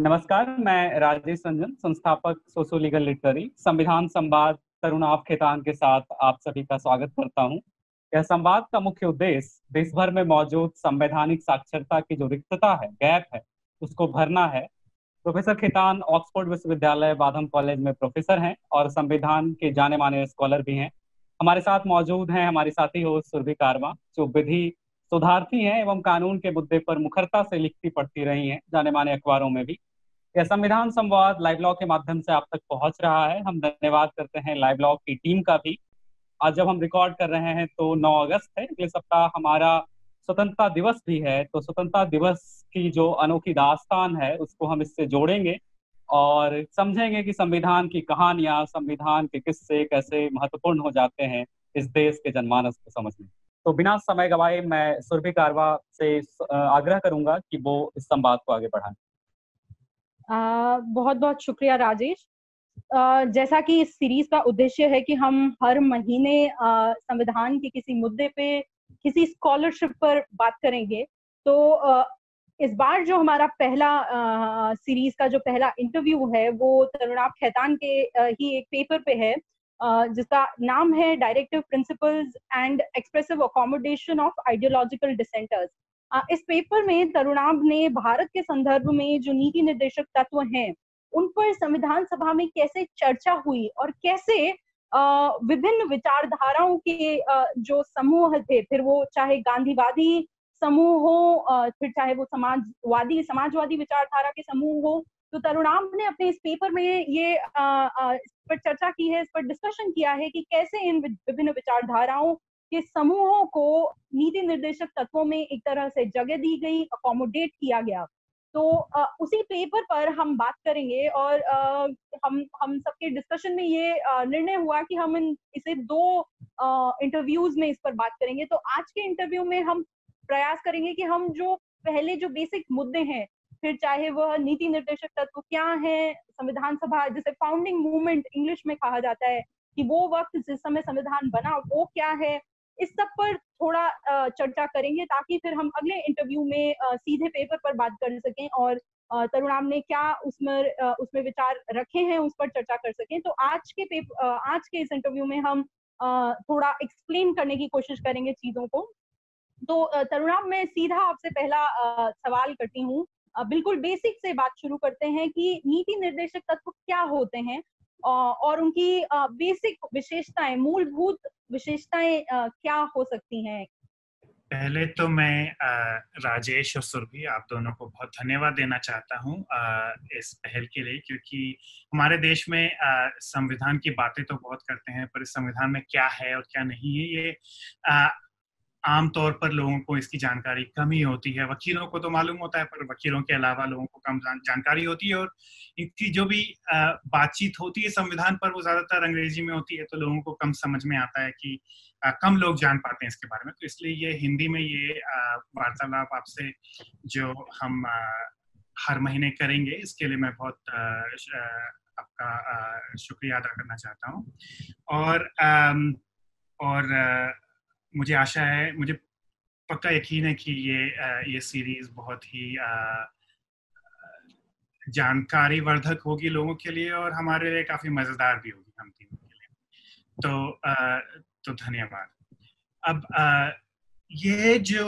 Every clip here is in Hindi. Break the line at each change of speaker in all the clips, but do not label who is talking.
नमस्कार, मैं राजेश रंजन, संस्थापक सोशो लीगल लिटरेरी, संविधान संवाद तरुणाव खेतान के साथ आप सभी का स्वागत करता हूँ। यह संवाद का मुख्य उद्देश्य देश भर में मौजूद संवैधानिक साक्षरता की जो रिक्तता है, गैप है, उसको भरना है। प्रोफेसर खेतान ऑक्सफोर्ड विश्वविद्यालय बाधम कॉलेज में प्रोफेसर हैं और संविधान के जाने माने स्कॉलर भी हैं। हमारे साथ मौजूद हैं हमारे साथी हो सुरभि कारवा, जो विधि सुधार्थी हैं एवं कानून के मुद्दे पर मुखरता से लिखती पढ़ती रही हैं जाने माने अखबारों में भी। यह संविधान संवाद लाइव लॉ के माध्यम से आप तक पहुँच रहा है। हम धन्यवाद करते हैं लाइव लॉ की टीम का भी। आज जब हम रिकॉर्ड कर रहे हैं तो 9 अगस्त है, अगले सप्ताह हमारा स्वतंत्रता दिवस भी है। तो स्वतंत्रता दिवस की जो अनोखी दास्तान है, उसको हम इससे जोड़ेंगे और समझेंगे कि संविधान की कहानियाँ, संविधान के किस्से कैसे महत्वपूर्ण हो जाते हैं इस देश के जनमानस को समझने। तो बिना समय गवाए मैं सुरभि कारवा से आग्रह करूँगा कि वो इस संवाद को आगे बढ़ाएँ।
बहुत बहुत शुक्रिया, राजेश। जैसा कि इस सीरीज़ का उद्देश्य है कि हम हर महीने संविधान के किसी मुद्दे पे, किसी स्कॉलरशिप पर बात करेंगे। तो इस बार जो हमारा पहला सीरीज़ का जो पहला इंटरव्यू है, वो तरुणाब खैतान के ही एक पेपर पे है जिसका नाम है directive principles and expressive accommodation of ideological dissenters इस पेपर में तरुणाब ने भारत के संदर्भ में जो नीति निर्देशक तत्व हैं, उन पर संविधान सभा में कैसे चर्चा हुई और कैसे विभिन्न विचारधाराओं के जो समूह थे, फिर वो चाहे गांधीवादी समूह हो फिर चाहे वो समाजवादी समाजवादी विचारधारा के समूह हो तो तरुणाम ने अपने इस पेपर में ये इस पर चर्चा की है, इस पर डिस्कशन किया है कि कैसे इन विभिन्न विचारधाराओं के समूहों को नीति निर्देशक तत्वों में एक तरह से जगह दी गई अकोमोडेट किया गया। तो आ, उसी पेपर पर हम बात करेंगे और आ, हम हम सबके डिस्कशन में ये निर्णय हुआ कि हम इन इसे दो इंटरव्यूज़ में इस पर बात करेंगे। तो आज के इंटरव्यू में हम प्रयास करेंगे कि हम जो पहले जो बेसिक मुद्दे हैं फिर चाहे वह नीति निर्देशक तत्व क्या है संविधान सभा जिसे फाउंडिंग मूवमेंट इंग्लिश में कहा जाता है कि वो वक्त जिस समय संविधान बना वो क्या है इस सब पर थोड़ा चर्चा करेंगे ताकि फिर हम अगले इंटरव्यू में सीधे पेपर पर बात कर सकें और तरुणाम ने क्या उसमें उसमें विचार रखे हैं उस पर चर्चा कर सकें। तो आज के पेपर आज के इस इंटरव्यू में हम थोड़ा एक्सप्लेन करने की कोशिश करेंगे चीज़ों को। तो तरुणाम, मैं सीधा आपसे पहला सवाल करती हूँ। बिल्कुल बेसिक से बात शुरू करते हैं कि नीति निर्देशक तत्व क्या होते हैं और उनकी बेसिक विशेषताएँ, मूलभूत विशेषताएँ क्या हो सकती हैं?
पहले तो मैं राजेश और सुरभि, आप दोनों को बहुत धन्यवाद देना चाहता हूँ इस पहल के लिए, क्योंकि हमारे देश में संविधान की बातें तो बहुत करते हैं, पर इस संविधान में क्या है और क्या नहीं है, ये आमतौर पर लोगों को इसकी जानकारी कम ही होती है। वकीलों को तो मालूम होता है, पर वकीलों के अलावा लोगों को कम जानकारी होती है और इनकी जो भी बातचीत होती है संविधान पर, वो ज़्यादातर अंग्रेज़ी में होती है तो लोगों को कम समझ में आता है कि कम लोग जान पाते हैं इसके बारे में। तो इसलिए ये हिंदी में ये वार्तालाप आपसे जो हम हर महीने करेंगे, इसके लिए मैं बहुत आपका शुक्रिया अदा करना चाहता हूँ। और और मुझे आशा है, मुझे पक्का यकीन है कि ये ये सीरीज़ बहुत ही जानकारी वर्धक होगी लोगों के लिए और हमारे लिए काफ़ी मज़ेदार भी होगी हम तीनों के लिए। तो तो धन्यवाद। अब ये जो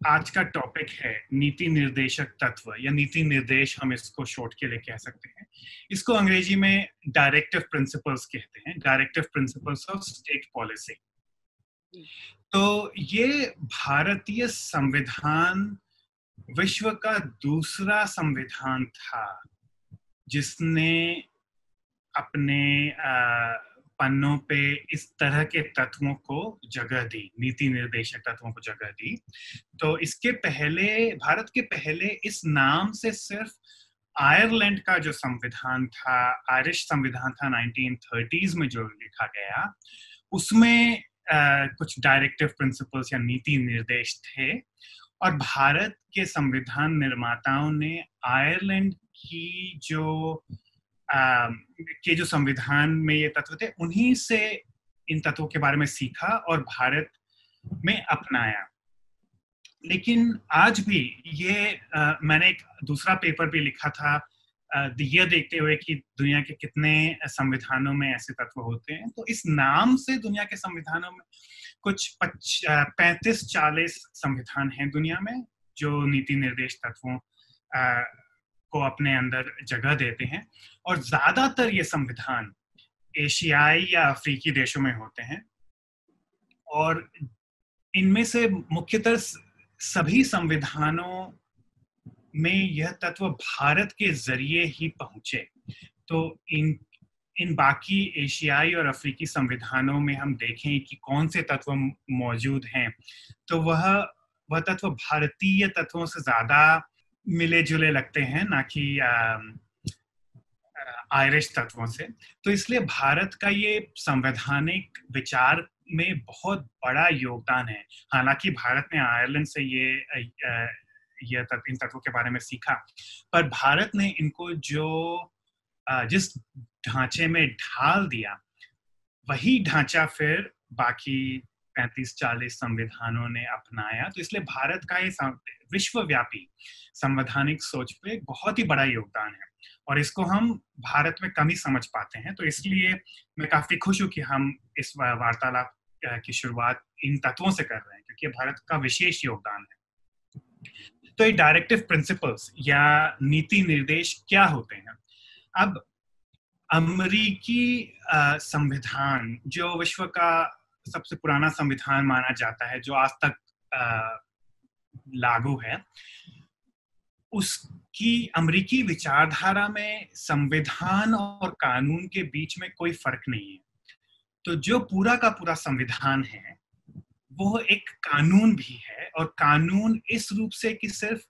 आज का टॉपिक है, नीति निर्देशक तत्व या नीति निर्देश हम इसको शॉर्ट के लिए कह सकते हैं। इसको अंग्रेज़ी में डायरेक्टिव प्रिंसिपल्स कहते हैं। Directive principles of state policy तो ये भारतीय संविधान विश्व का दूसरा संविधान था, जिसने अपने पन्नों पे इस तरह के तत्वों को जगह दी, नीति निर्देशक तत्वों को जगह दी। तो इसके पहले, भारत के पहले इस नाम से सिर्फ़ आयरलैंड का जो संविधान था, आयरिश संविधान था 1930s में जो लिखा गया, उसमें कुछ डायरेक्टिव प्रिंसिपल्स या नीति निर्देश थे और भारत के संविधान निर्माताओं ने आयरलैंड की जो के जो संविधान में ये तत्व थे उन्हीं से इन तत्वों के बारे में सीखा और भारत में अपनाया। लेकिन आज भी ये आ, मैंने एक दूसरा पेपर भी लिखा था ये देखते हुए कि दुनिया के कितने संविधानों में ऐसे तत्व होते हैं। तो इस नाम से दुनिया के संविधानों में कुछ पैंतीस चालीस संविधान हैं दुनिया में, जो नीति निर्देश तत्वों को अपने अंदर जगह देते हैं। और ज़्यादातर ये संविधान एशियाई या अफ्रीकी देशों में होते हैं। और इनमें से मुख्यतः सभी संविधानों में यह तत्व भारत के ज़रिए ही पहुँचे। तो इन इन बाकी एशियाई और अफ्रीकी संविधानों में हम देखें कि कौन से तत्व मौजूद हैं तो वह वह तत्व भारतीय तत्वों से ज़्यादा मिले जुले लगते हैं, ना कि आयरिश तत्वों से। तो इसलिए भारत का ये संवैधानिक विचार में बहुत बड़ा योगदान है। हालाँकि भारत ने आयरलैंड से ये ये तत्व इन तत्वों के बारे में सीखा। पर भारत ने इनको जो जिस ढांचे में ढाल दिया, वही ढांचा फिर बाकी 35-40 संविधानों ने अपनाया। तो इसलिए भारत का ये विश्वव्यापी संवैधानिक सोच पे बहुत ही बड़ा योगदान है। और इसको हम भारत में कम ही समझ पाते हैं। तो इसलिए मैं काफ़ी खुश हूँ कि हम इस वार्तालाप की शुरुआत इन तत्वों से कर रहे हैं, क्योंकि भारत का विशेष योगदान है। तो ये डायरेक्टिव प्रिंसिपल्स या नीति निर्देश क्या होते हैं? अब अमरीकी संविधान, जो विश्व का सबसे पुराना संविधान माना जाता है, जो आज तक लागू है, उसकी अमरीकी विचारधारा में संविधान और कानून के बीच में कोई फ़र्क नहीं है। तो जो पूरा का पूरा संविधान है वो एक कानून भी है और कानून इस रूप से कि सिर्फ़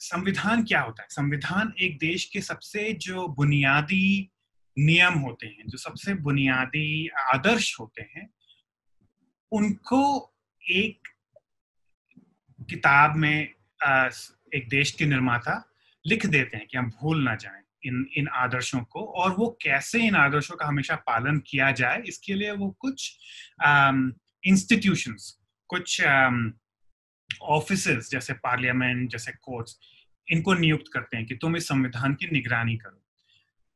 संविधान क्या होता है? संविधान एक देश के सबसे जो बुनियादी नियम होते हैं, जो सबसे बुनियादी आदर्श होते हैं, उनको एक किताब में एक देश के निर्माता लिख देते हैं कि हम भूल ना जाएँ इन इन आदर्शों को और वो कैसे इन आदर्शों का हमेशा पालन किया जाए, इसके लिए वो कुछ इंस्टीट्यूशंस कुछ ऑफ़िस um, जैसे पार्लियामेंट जैसे कोर्ट्स इनको नियुक्त करते हैं कि तुम इस संविधान की निगरानी करो।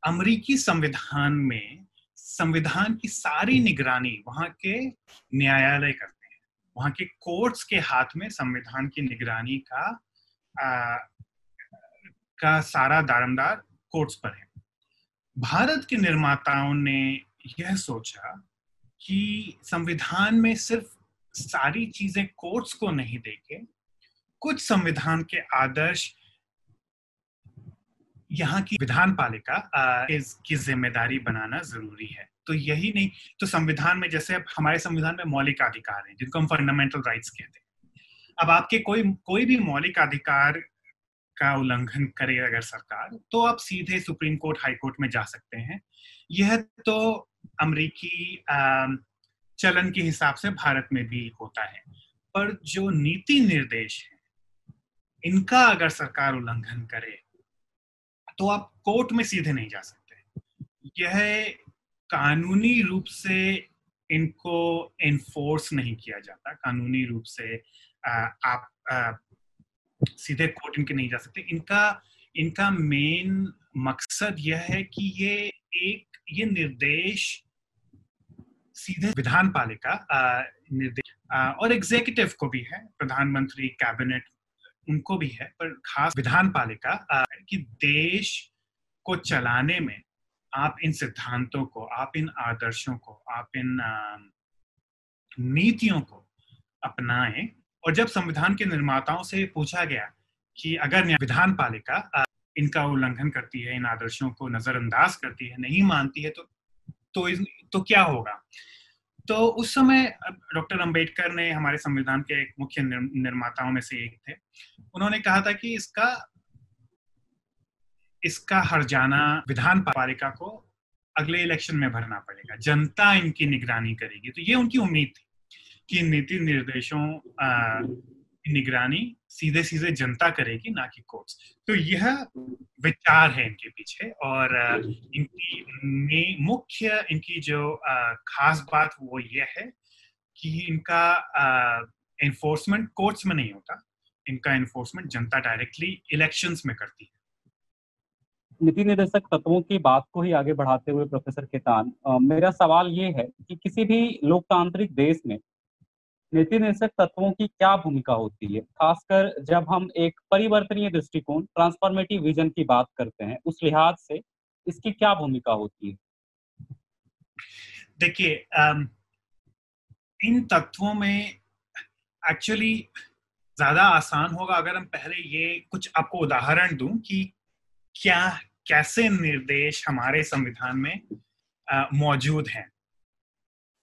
अमरीकी संविधान में संविधान की सारी निगरानी वहाँ के न्यायालय करते हैं। वहाँ के कोर्ट्स के हाथ में संविधान की निगरानी का आ, का सारा दारमदार कोर्ट्स पर है। भारत के निर्माताओं ने यह सोचा कि संविधान में सिर्फ़ सारी चीज़ें कोर्ट्स को नहीं देके, कुछ संविधान के आदर्श यहाँ की विधान पालिका की ज़िम्मेदारी बनाना ज़रूरी है। तो यही नहीं तो संविधान में जैसे हमारे संविधान में मौलिक अधिकार हैं, जिनको हम फंडामेंटल राइट्स कहते हैं। अब आपके कोई कोई भी मौलिक अधिकार का उल्लंघन करे अगर सरकार तो आप सीधे सुप्रीम कोर्ट, हाई कोर्ट में जा सकते हैं। यह तो अमरीकी चलन के हिसाब से भारत में भी होता है। पर जो नीति निर्देश है, इनका अगर सरकार उल्लंघन करे तो आप कोर्ट में सीधे नहीं जा सकते। यह कानूनी रूप से इनको एनफोर्स नहीं किया जाता। कानूनी रूप से आप सीधे कोर्ट इनके नहीं जा सकते। इनका इनका मेन मकसद यह है कि ये एक, ये निर्देश सीधे विधान पालिका निर्देश और एग्जीक्यूटिव को भी है, प्रधानमंत्री कैबिनेट उनको भी है, पर खास विधान पालिका कि देश को चलाने में आप इन सिद्धांतों को, आप इन आदर्शों को, आप इन नीतियों को अपनाएँ और जब संविधान के निर्माताओं से पूछा गया कि अगर विधान पालिका इनका उल्लंघन करती है इन आदर्शों को नजरअंदाज करती है नहीं मानती है तो तो, तो क्या होगा? तो उस समय डॉक्टर अंबेडकर ने हमारे संविधान के एक मुख्य निर्माताओं में से एक थे। उन्होंने कहा था कि इसका इसका हर जाना विधान पालिका को अगले इलेक्शन में भरना पड़ेगा। जनता इनकी निगरानी करेगी। तो ये उनकी उम्मीद थी। कि नीति निर्देशों की निगरानी सीधे सीधे जनता करेगी, ना कि कोर्ट्स तो यह विचार है इनके पीछे और इनकी मुख्य इनकी जो खास बात वो ये है कि इनका इन्फोर्समेंट कोर्ट्स में नहीं होता। इनका इन्फोर्समेंट जनता डायरेक्टली इलेक्शंस में करती है।
नीति निर्देशक तत्वों की बात को ही आगे बढ़ाते हुए प्रोफेसर केतान मेरा सवाल ये है कि किसी भी लोकतांत्रिक देश में नीति निर्देशक तत्वों की क्या भूमिका होती है? खासकर जब हम एक परिवर्तनीय दृष्टिकोण ट्रांसफॉर्मेटिव विजन की बात करते हैं, उस लिहाज से इसकी क्या भूमिका होती है?
देखिए इन तत्वों में एक्चुअली ज़्यादा आसान होगा अगर हम पहले ये कुछ आपको उदाहरण दूँ कि क्या, कैसे निर्देश हमारे संविधान में मौजूद हैं।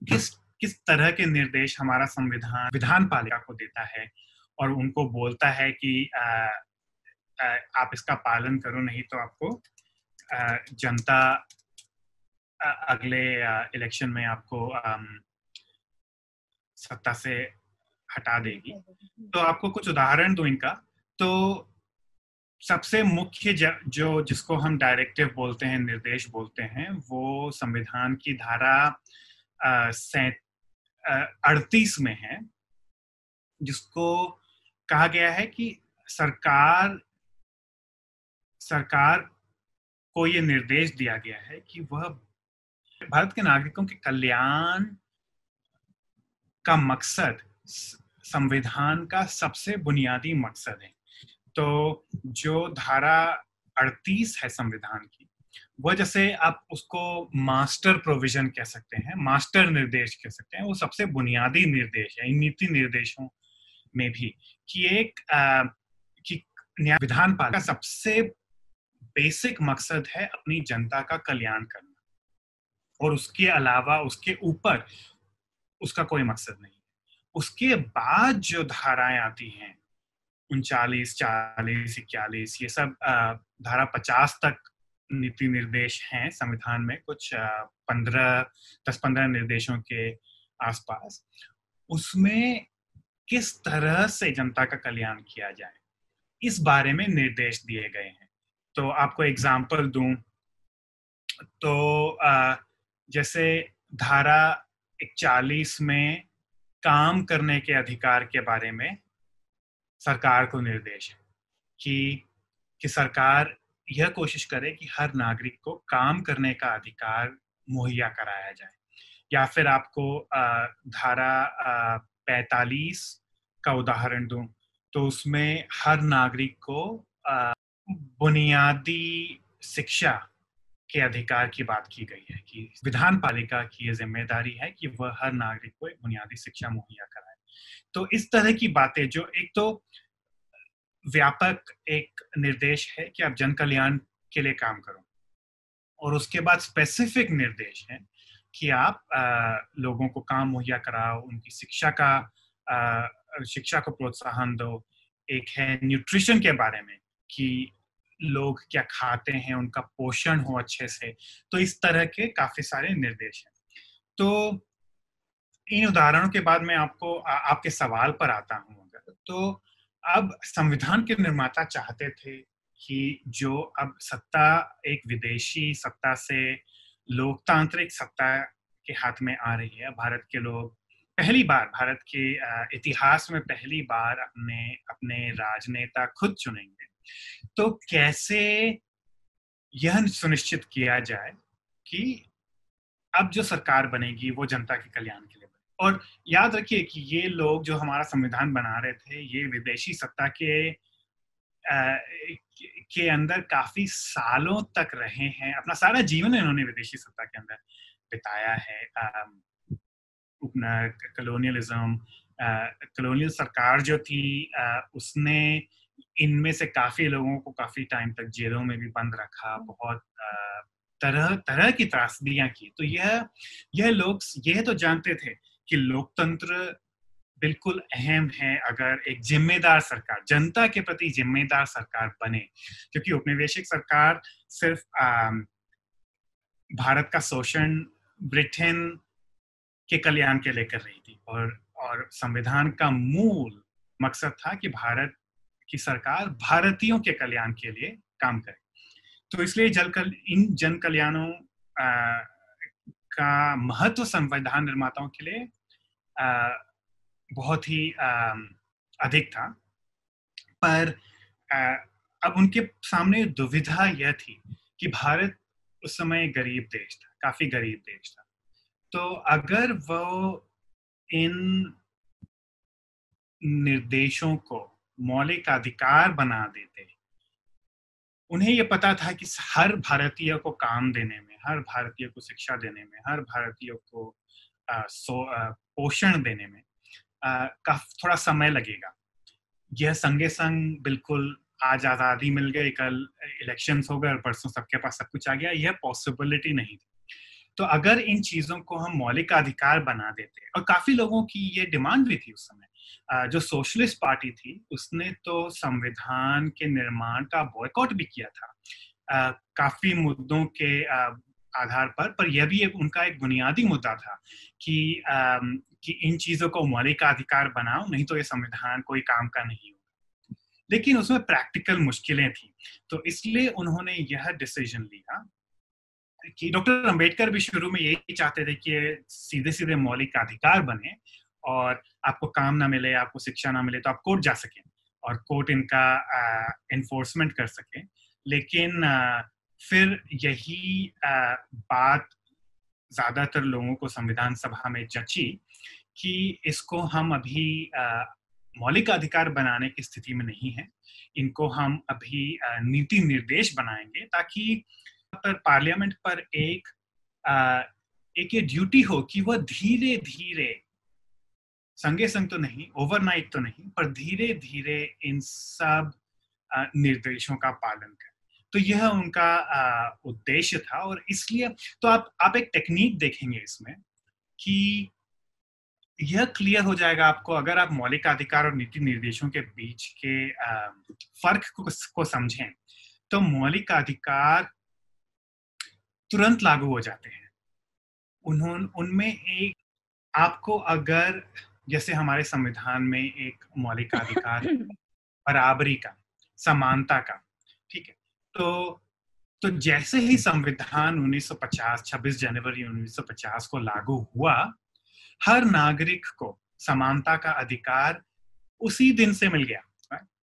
किस किस तरह के निर्देश हमारा संविधान विधान पालिका को देता है और उनको बोलता है कि आ, आ, आप इसका पालन करो नहीं तो आपको आ, जनता अगले इलेक्शन में आपको सत्ता से हटा देगी। तो आपको कुछ उदाहरण दो इनका? तो सबसे मुख्य जो जिसको हम डायरेक्टिव बोलते हैं निर्देश बोलते हैं वो संविधान की धारा अड़तीस में है, जिसको कहा गया है कि सरकार सरकार को ये निर्देश दिया गया है कि वह भारत के नागरिकों के कल्याण का मकसद, संविधान का सबसे बुनियादी मकसद है। तो जो धारा 38 है संविधान की वह जैसे आप उसको मास्टर प्रोविज़न कह सकते हैं, मास्टर निर्देश कह सकते हैं, वो सबसे बुनियादी निर्देश है, नीति निर्देशों में भी कि एक कि विधान पालिका सबसे बेसिक मकसद है अपनी जनता का कल्याण करना। और उसके अलावा उसके ऊपर उसका कोई मकसद नहीं उसके बाद जो धाराएँ आती हैं, उनचालीस, चालीस, इक्यालीस, ये सब धारा पचास तक नीति निर्देश हैं संविधान में कुछ पंद्रह, दस पंद्रह निर्देशों के आसपास। उसमें किस तरह से जनता का कल्याण किया जाए, इस बारे में निर्देश दिए गए हैं। तो आपको एग्ज़ाम्पल दूँ। तो जैसे धारा इकचालीस में काम करने के अधिकार के बारे में सरकार को निर्देश है कि कि सरकार यह कोशिश करे कि हर नागरिक को काम करने का अधिकार मुहैया कराया जाए। या फिर आपको धारा पैतालीस का उदाहरण दूँ तो उसमें हर नागरिक को बुनियादी शिक्षा के अधिकार की बात की गई है कि विधान पालिका की यह ज़िम्मेदारी है कि वह हर नागरिक को एक बुनियादी शिक्षा मुहैया कराए। तो इस तरह की बातें जो एक तो व्यापक एक निर्देश है कि आप जन कल्याण के लिए काम करो। और उसके बाद स्पेसिफिक निर्देश है कि आप आ, लोगों को काम मुहैया कराओ उनकी शिक्षा का आ, शिक्षा को प्रोत्साहन दो। एक है न्यूट्रिशन के बारे में कि लोग क्या खाते हैं उनका पोषण हो अच्छे से। तो इस तरह के काफ़ी सारे निर्देश हैं। तो इन उदाहरणों के बाद मैं आपको आ, आपके सवाल पर आता हूँ अगर। तो अब संविधान के निर्माता चाहते थे कि जो अब सत्ता, एक विदेशी सत्ता से लोकतांत्रिक सत्ता के हाथ में आ रही है, भारत के लोग पहली बार, भारत के इतिहास में पहली बार अपने अपने राजनेता खुद चुनेंगे। तो कैसे यह सुनिश्चित किया जाए कि अब जो सरकार बनेगी, वो जनता के कल्याण के लिए और याद रखिए कि ये लोग जो हमारा संविधान बना रहे थे ये विदेशी सत्ता के आ, के अंदर काफ़ी सालों तक रहे हैं। अपना सारा जीवन इन्होंने विदेशी सत्ता के अंदर बिताया है। कलोनियलिज्म कलोनियल सरकार जो थी आ, उसने इनमें से काफ़ी लोगों को काफ़ी टाइम तक जेलों में भी बंद रखा बहुत तरह तरह की त्रासदियाँ की। तो यह यह लोग यह तो जानते थे कि लोकतंत्र बिल्कुल अहम है अगर एक जिम्मेदार सरकार, जनता के प्रति जिम्मेदार सरकार बने। क्योंकि उपनिवेशिक सरकार सिर्फ़ भारत का शोषण ब्रिटेन के कल्याण के लिए कर रही थी और और संविधान का मूल मकसद था कि भारत, की सरकार भारतीयों के कल्याण के लिए काम करे। तो इसलिए जल कल, इन जन कल्याणों का महत्व संविधान निर्माताओं के लिए बहुत ही अधिक था। पर अब उनके सामने दुविधा यह थी कि भारत उस समय गरीब देश था, काफ़ी गरीब देश था। तो अगर वो इन निर्देशों को मौलिक अधिकार बना देते, उन्हें यह पता था कि हर भारतीय को काम देने में हर भारतीय को शिक्षा देने में, हर भारतीय को पोषण देने में का थोड़ा समय लगेगा। यह संगे संग बिल्कुल आज आज़ादी मिल गई, कल इलेक्शंस हो गए और परसों सबके पास सब कुछ आ गया, यह पॉसिबिलिटी नहीं थी। तो अगर इन चीज़ों को हम मौलिक अधिकार बना देते और काफ़ी लोगों की ये डिमांड भी थी उस समय जो सोशलिस्ट पार्टी थी, उसने तो संविधान के निर्माण का बॉयकॉट भी किया था। काफ़ी मुद्दों के आधार पर पर यह भी एक उनका एक बुनियादी मुद्दा था कि आ, कि इन चीज़ों को मौलिक अधिकार बनाओ नहीं तो ये संविधान कोई काम का नहीं लेकिन उसमें प्रैक्टिकल मुश्किलें थी तो इसलिए उन्होंने यह डिसीज़न लिया कि डॉक्टर अंबेडकर भी शुरू में यही चाहते थे कि सीधे सीधे मौलिक अधिकार बने और आपको काम ना मिले आपको शिक्षा ना मिले तो आप कोर्ट जा सकें और कोर्ट इनका एनफोर्समेंट कर सके। लेकिन फिर यही बात ज़्यादातर लोगों को संविधान सभा में जची कि इसको हम अभी मौलिक अधिकार बनाने की स्थिति में नहीं है। इनको हम अभी नीति निर्देश बनाएँगे ताकि पर पार्लियामेंट पर एक एक ये ड्यूटी हो कि वह धीरे धीरे संगे संग तो नहीं, ओवरनाइट तो नहीं, पर धीरे धीरे इन सब निर्देशों का पालन करें। तो यह उनका उद्देश्य था और इसलिए तो आप आप एक टेक्निक देखेंगे इसमें कि यह क्लियर हो जाएगा आपको अगर आप मौलिक अधिकार और नीति निर्देशों के बीच के फ़र्क को, को समझें तो मौलिक अधिकार तुरंत लागू हो जाते हैं। उन्होंने उनमें एक आपको अगर जैसे हमारे संविधान में एक मौलिक अधिकार बराबरी का समानता का ठीक है तो तो जैसे ही संविधान 1950 26 जनवरी 1950 को लागू हुआ हर नागरिक को समानता का अधिकार उसी दिन से मिल गया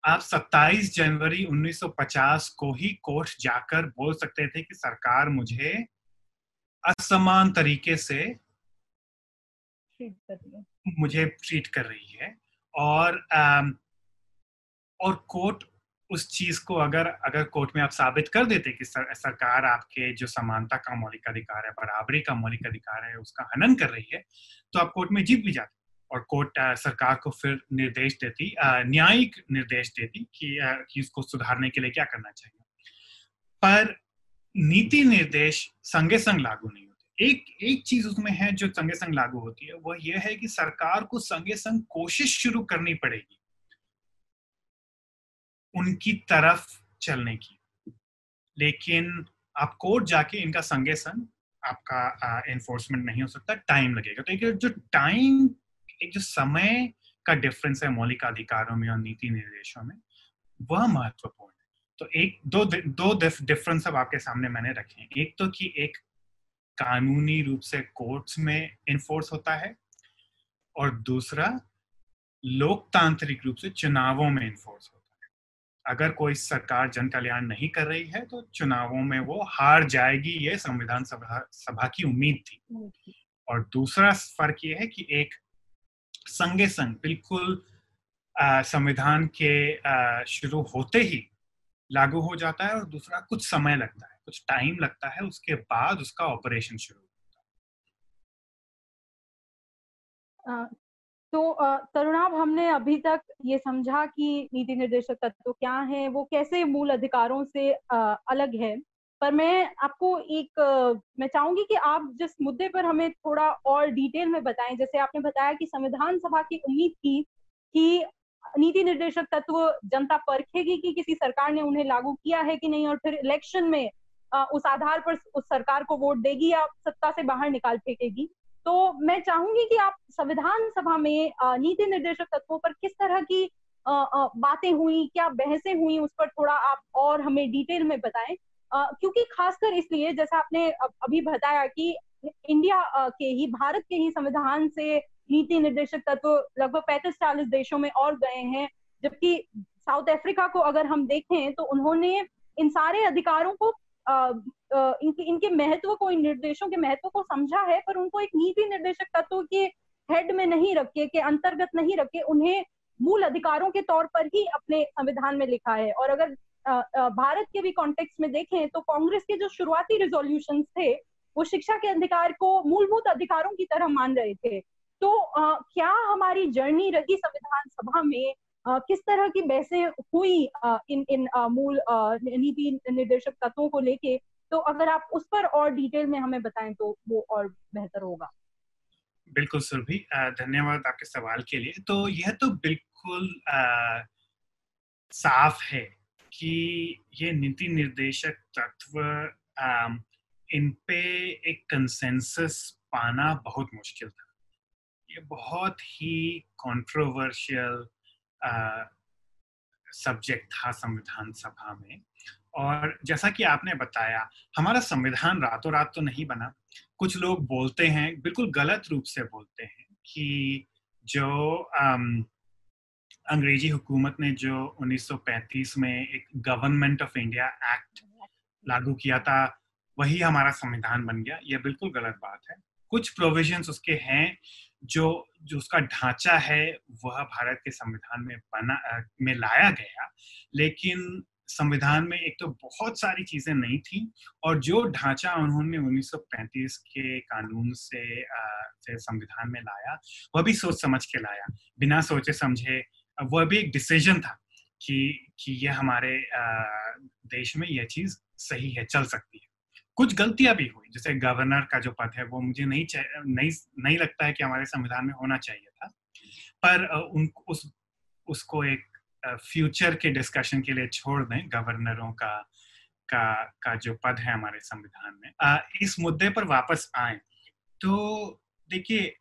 आप 27 जनवरी 1950 को ही कोर्ट जाकर बोल सकते थे कि सरकार मुझे असमान तरीके से मुझे ट्रीट कर रही है और आ, और कोर्ट उस चीज़ को अगर अगर कोर्ट में आप साबित कर देते कि सर, सरकार आपके जो समानता का मौलिक अधिकार है बराबरी का मौलिक अधिकार है उसका हनन कर रही है तो आप कोर्ट में जीत भी जाते और कोर्ट सरकार को फिर निर्देश देती न्यायिक निर्देश देती कि, कि उसको सुधारने के लिए क्या करना चाहिए। पर नीति निर्देश संगे संग लागू नहीं होते। एक एक चीज़ उसमें है जो संगे संग लागू होती है वह यह है कि सरकार को संगे संग कोशिश शुरू करनी पड़ेगी। उनकी तरफ़ चलने की। लेकिन आप कोर्ट जाके इनका संगे संग आपका एनफोर्समेंट नहीं हो सकता टाइम लगेगा। तो एक जो टाइम एक जो समय का डिफरेंस है मौलिक अधिकारों में और नीति निर्देशों में, वह महत्वपूर्ण है। तो एक, दो दो डिफरेंस अब आपके सामने मैंने रखे हैं। एक तो कि एक कानूनी रूप से कोर्ट्स में इन्फोर्स होता है और दूसरा लोकतांत्रिक रूप से चुनावों में इन्फोर्स होता है। अगर कोई सरकार जन कल्याण नहीं कर रही है तो चुनावों में वो हार जाएगी ये संविधान सभा सभा की उम्मीद थी। और दूसरा फ़र्क ये है कि एक संगे संग बिल्कुल संविधान के शुरू होते ही लागू हो जाता है और दूसरा कुछ समय लगता है कुछ टाइम लगता है उसके बाद उसका ऑपरेशन शुरू
होता है। तो तरुणाभ हमने अभी तक ये समझा कि नीति निर्देशक तत्व क्या है, वो कैसे मूल अधिकारों से अलग है। पर मैं आपको एक मैं चाहूँगी कि आप जिस मुद्दे पर हमें थोड़ा और डिटेल में बताएँ, जैसे आपने बताया कि संविधान सभा की उम्मीद थी कि नीति निर्देशक तत्व जनता परखेगी कि किसी सरकार ने उन्हें लागू किया है कि नहीं, और फिर इलेक्शन में उस आधार पर उस सरकार को वोट देगी या सत्ता से बाहर निकाल फेंकेगी। तो मैं चाहूँगी कि आप संविधान सभा में नीति निर्देशक तत्वों पर किस तरह की बातें हुई, क्या बहसें हुई, उस पर थोड़ा आप और हमें डिटेल में बताएँ। क्योंकि खासकर इसलिए, जैसा आपने अभी बताया कि इंडिया के ही, भारत के ही संविधान से नीति निर्देशक तत्व लगभग पैंतीस चालीस देशों में और गए हैं। जबकि साउथ अफ्रीका को अगर हम देखें तो उन्होंने इन सारे अधिकारों को इनके इनके महत्व को इन निर्देशों के महत्व को समझा है पर उनको एक नीति निर्देशक तत्व के हेड में नहीं रखे के अंतर्गत नहीं रखे उन्हें मूल अधिकारों के तौर पर ही अपने संविधान में लिखा है। और अगर भारत के भी कॉन्टेक्स्ट में देखें तो कांग्रेस के जो शुरुआती रिजोल्यूशन थे वो शिक्षा के अधिकार को मूलभूत अधिकारों की तरह मान रहे थे। तो आ, क्या हमारी जर्नी रही संविधान सभा में? आ, किस तरह की बहसें हुई आ, इन इन मूल नीति निर्देशक तत्वों को लेके? तो अगर आप उस पर और डिटेल में हमें बताएँ तो वो और बेहतर होगा।
बिल्कुल सुरभि धन्यवाद आपके सवाल के लिए। तो यह तो बिल्कुल आ, साफ़ है कि ये नीति निर्देशक तत्व इन पे एक कंसेंसस पाना बहुत मुश्किल था। ये बहुत ही कंट्रोवर्शियल सब्जेक्ट था संविधान सभा में। और जैसा कि आपने बताया हमारा संविधान रातों रात तो नहीं बना। कुछ लोग बोलते हैं बिल्कुल गलत रूप से बोलते हैं कि जो um, अंग्रेज़ी हुकूमत ने जो 1935 में एक गवर्नमेंट ऑफ़ इंडिया एक्ट लागू किया था वही हमारा संविधान बन गया। यह बिल्कुल गलत बात है। कुछ प्रोविजंस उसके हैं जो जो उसका ढांचा है वह भारत के संविधान में बना में लाया गया। लेकिन संविधान में एक तो बहुत सारी चीज़ें नहीं थी, और जो ढांचा उन्होंने 1935 के कानून से से संविधान में लाया, वह भी सोच समझ के लाया। बिना सोचे समझे, वह भी एक डिसीज़न था कि कि यह हमारे देश में यह चीज़ सही है, चल सकती है। कुछ गलतियाँ भी हुई, जैसे गवर्नर का जो पद है, वो मुझे नहीं नहीं नहीं लगता है कि हमारे संविधान में होना चाहिए था, पर उन, उस, उसको एक फ्यूचर के डिस्कशन के लिए छोड़ दें गवर्नरों का का का जो पद है हमारे संविधान में। आ, इस मुद्दे पर वापस आए। तो देखिए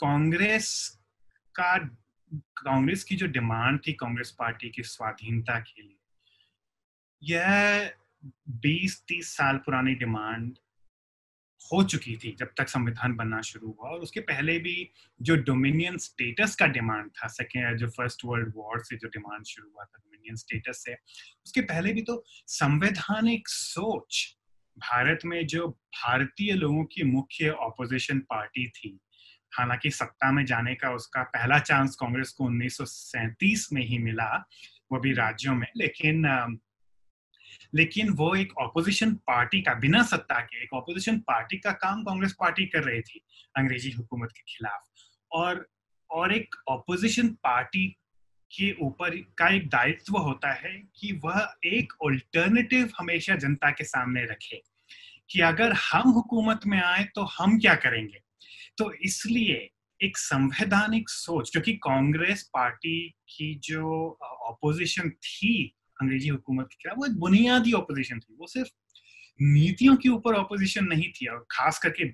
कांग्रेस का कांग्रेस की जो डिमांड थी कांग्रेस पार्टी की स्वाधीनता के लिए यह बीस तीस साल पुरानी डिमांड हो चुकी थी जब तक संविधान बनना शुरू हुआ। और उसके पहले भी जो डोमिनियन स्टेटस का डिमांड था सेकेंड जो फ़र्स्ट वर्ल्ड वॉर से जो डिमांड शुरू हुआ था डोमिनियन स्टेटस से, उसके पहले भी तो संवैधानिक सोच भारत में जो भारतीय लोगों की मुख्य ऑपोजिशन पार्टी थी, हालाँकि सत्ता में जाने का उसका पहला चांस कांग्रेस को उन्नीस सौ सैंतीस में ही मिला, वो भी राज्यों में, लेकिन लेकिन वो एक ऑपोजिशन पार्टी का, बिना सत्ता के, एक ऑपोजिशन पार्टी का काम कांग्रेस पार्टी कर रही थी, अंग्रेज़ी हुकूमत के खिलाफ। और और एक ऑपोजिशन पार्टी के ऊपर का एक दायित्व होता है कि वह एक ऑल्टरनेटिव हमेशा जनता के सामने रखे कि अगर हम हुकूमत में आए तो हम क्या करेंगे? तो इसलिए एक संवैधानिक सोच, क्योंकि कांग्रेस पार्टी की जो ऑपोजिशन थी अंग्रेज़ी हुकूमत के खिलाफ वो एक बुनियादी ऑपोजिशन थी। वो सिर्फ़ नीतियों के ऊपर ऑपोजिशन नहीं थी। और खास करके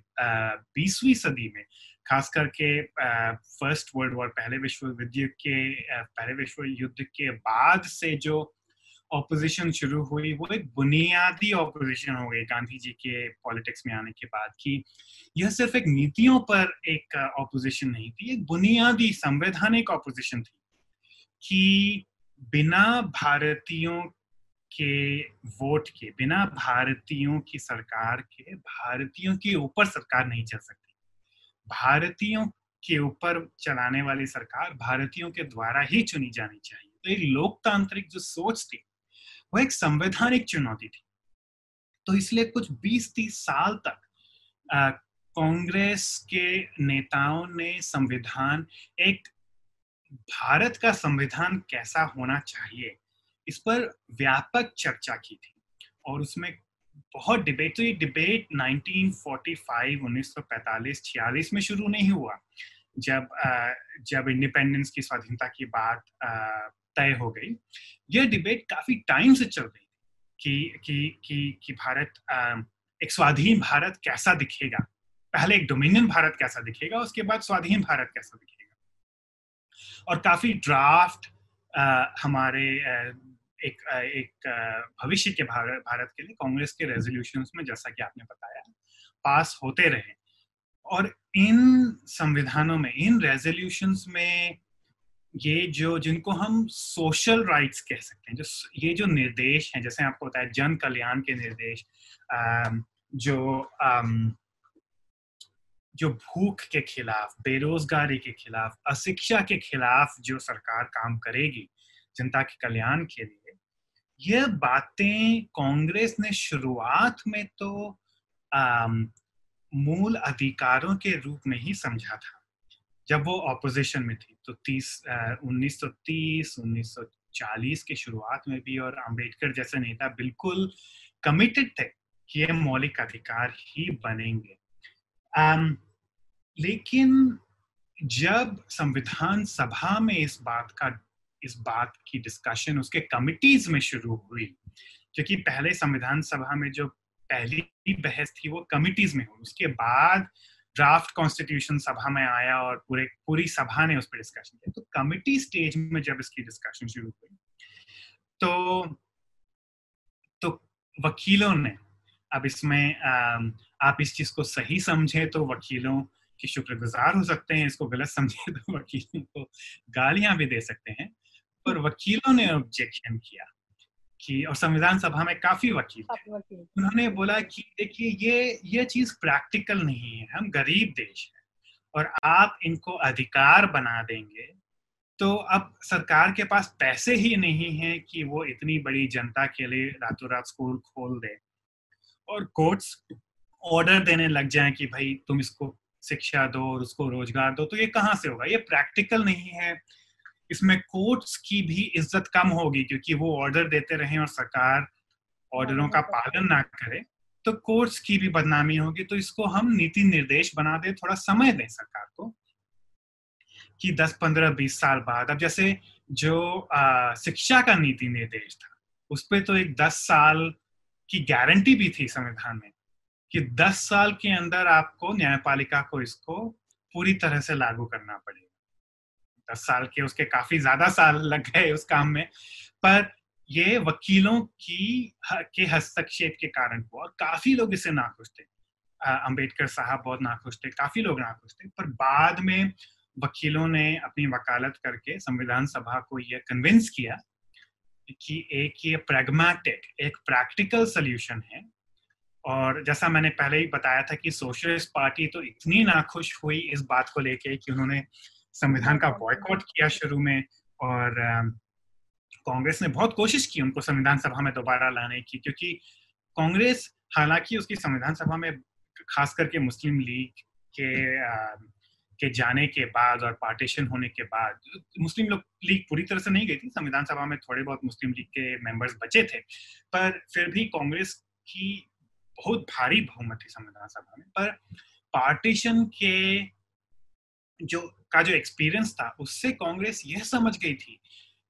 बीसवीं सदी में, खास करके फ़र्स्ट वर्ल्ड वॉर पहले विश्व युद्ध के पहले विश्व युद्ध के बाद से जो ऑपोजिशन शुरू हुई, वो एक बुनियादी ऑपोजिशन हो गई गांधी जी के पॉलिटिक्स में आने के बाद कि यह सिर्फ़ एक नीतियों पर एक ऑपोजिशन नहीं थी, एक बुनियादी, संवैधानिक ऑपोजिशन थी कि बिना भारतीयों के वोट के, बिना भारतीयों की सरकार के, भारतीयों के ऊपर सरकार नहीं चल सकती। भारतीयों के ऊपर चलाने वाली सरकार भारतीयों के द्वारा ही चुनी जानी चाहिए। तो एक लोकतांत्रिक जो सोच थी, वो एक संवैधानिक चुनौती थी। तो इसलिए कुछ 20-30 साल तक कांग्रेस के नेताओं ने संविधान एक भारत का संविधान कैसा होना चाहिए? इस पर व्यापक चर्चा की थी और उसमें बहुत डिबेट तो ये डिबेट 1945 1945 46 में शुरू नहीं हुआ। जब जब इंडिपेंडेंस की स्वाधीनता की बात तय हो गई, यह डिबेट काफ़ी टाइम से चल रही कि कि कि कि भारत एक स्वाधीन भारत कैसा दिखेगा? पहले एक डोमिनियन भारत कैसा दिखेगा? उसके बाद स्वाधीन भारत कैसा दिखेगा? और काफ़ी ड्राफ्ट हमारे एक एक भविष्य के भारत भारत के लिए कांग्रेस के रेजोल्यूशन में जैसा कि आपने बताया पास होते रहे। और इन संविधानों में, इन रेजोल्यूशन में ये जो, जिनको हम सोशल राइट्स कह सकते हैं, जो ये जो निर्देश हैं, जैसे आपको बताया, जन कल्याण के निर्देश जो जो भूख के खिलाफ, बेरोजगारी के खिलाफ, अशिक्षा के खिलाफ जो सरकार काम करेगी, जनता के कल्याण के लिए, यह बातें कांग्रेस ने शुरुआत में तो मूल अधिकारों के रूप में ही समझा था। जब वो ऑपोजिशन में थी तो तीस उन्नीस सौ तीस, उन्नीस सौ चालीस के शुरुआत में भी और अंबेडकर जैसे नेता बिल्कुल कमिटेड थे कि ये मौलिक अधिकार ही बनेंगे। Um, लेकिन जब संविधान सभा में इस बात का इस बात की डिस्कशन उसके कमिटीज में शुरू हुई क्योंकि पहले संविधान सभा में जो पहली बहस थी वो कमिटीज में हुई। उसके बाद ड्राफ्ट कॉन्स्टिट्यूशन सभा में आया और पूरे पूरी सभा ने उस पर डिस्कशन किया। तो कमिटी स्टेज में जब इसकी डिस्कशन शुरू हुई तो तो वकीलों ने अब इसमें आप इस चीज़ को सही समझे तो वकीलों के शुक्रगुजार हो सकते हैं इसको गलत समझे तो वकीलों को गालियाँ भी दे सकते हैं। पर वकीलों ने ऑब्जेक्शन किया कि और संविधान सभा में काफ़ी वकील थे उन्होंने बोला कि देखिए ये ये चीज़ प्रैक्टिकल नहीं है हम गरीब देश है और आप इनको अधिकार बना देंगे तो अब सरकार के पास पैसे ही नहीं है कि वो इतनी बड़ी जनता के लिए रातों रात स्कूल खोल दे। और कोर्ट्स ऑर्डर देने लग जाए कि भाई तुम इसको शिक्षा दो और उसको रोज़गार दो तो ये कहाँ से होगा? ये प्रैक्टिकल नहीं है। इसमें कोर्ट्स की भी इज़्ज़त कम होगी क्योंकि वो ऑर्डर देते रहे और सरकार ऑर्डरों का पालन ना करे तो कोर्ट्स की भी बदनामी होगी। तो इसको हम नीति निर्देश बना दे थोड़ा समय दें सरकार को कि 10 15 20 साल बाद। अब जैसे जो आ, शिक्षा का नीति निर्देश था उस पर तो एक 10 साल की गारंटी भी थी संविधान में कि 10 साल के अंदर आपको न्यायपालिका को इसको पूरी तरह से लागू करना पड़ेगा। दस साल के उसके काफ़ी ज़्यादा साल लग गए उस काम में, पर ये वकीलों की के हस्तक्षेप के कारण हुआ और काफ़ी लोग इससे नाखुश थे। अंबेडकर साहब बहुत नाखुश थे, काफ़ी लोग नाखुश थे, पर बाद में वकीलों ने अपनी वकालत करके संविधान सभा को यह कन्विंस किया कि एक ये प्रैग्मेटिक एक प्रैक्टिकल सोल्यूशन है। और जैसा मैंने पहले ही बताया था कि सोशलिस्ट पार्टी तो इतनी नाखुश हुई इस बात को लेके कि उन्होंने संविधान का बॉयकॉट किया शुरू में और कांग्रेस ने बहुत कोशिश की उनको संविधान सभा में दोबारा लाने की, क्योंकि कांग्रेस हालाँकि उसकी संविधान सभा में खास करके मुस्लिम लीग के के जाने के बाद और पार्टीशन होने के बाद, मुस्लिम लोग लीग पूरी तरह से नहीं गई थी। संविधान सभा में थोड़े बहुत मुस्लिम लीग के मेंबर्स बचे थे। पर फिर भी कांग्रेस की बहुत भारी बहुमत थी संविधान सभा में। पर पार्टीशन के जो, का जो एक्सपीरियंस था, उससे कांग्रेस यह समझ गई थी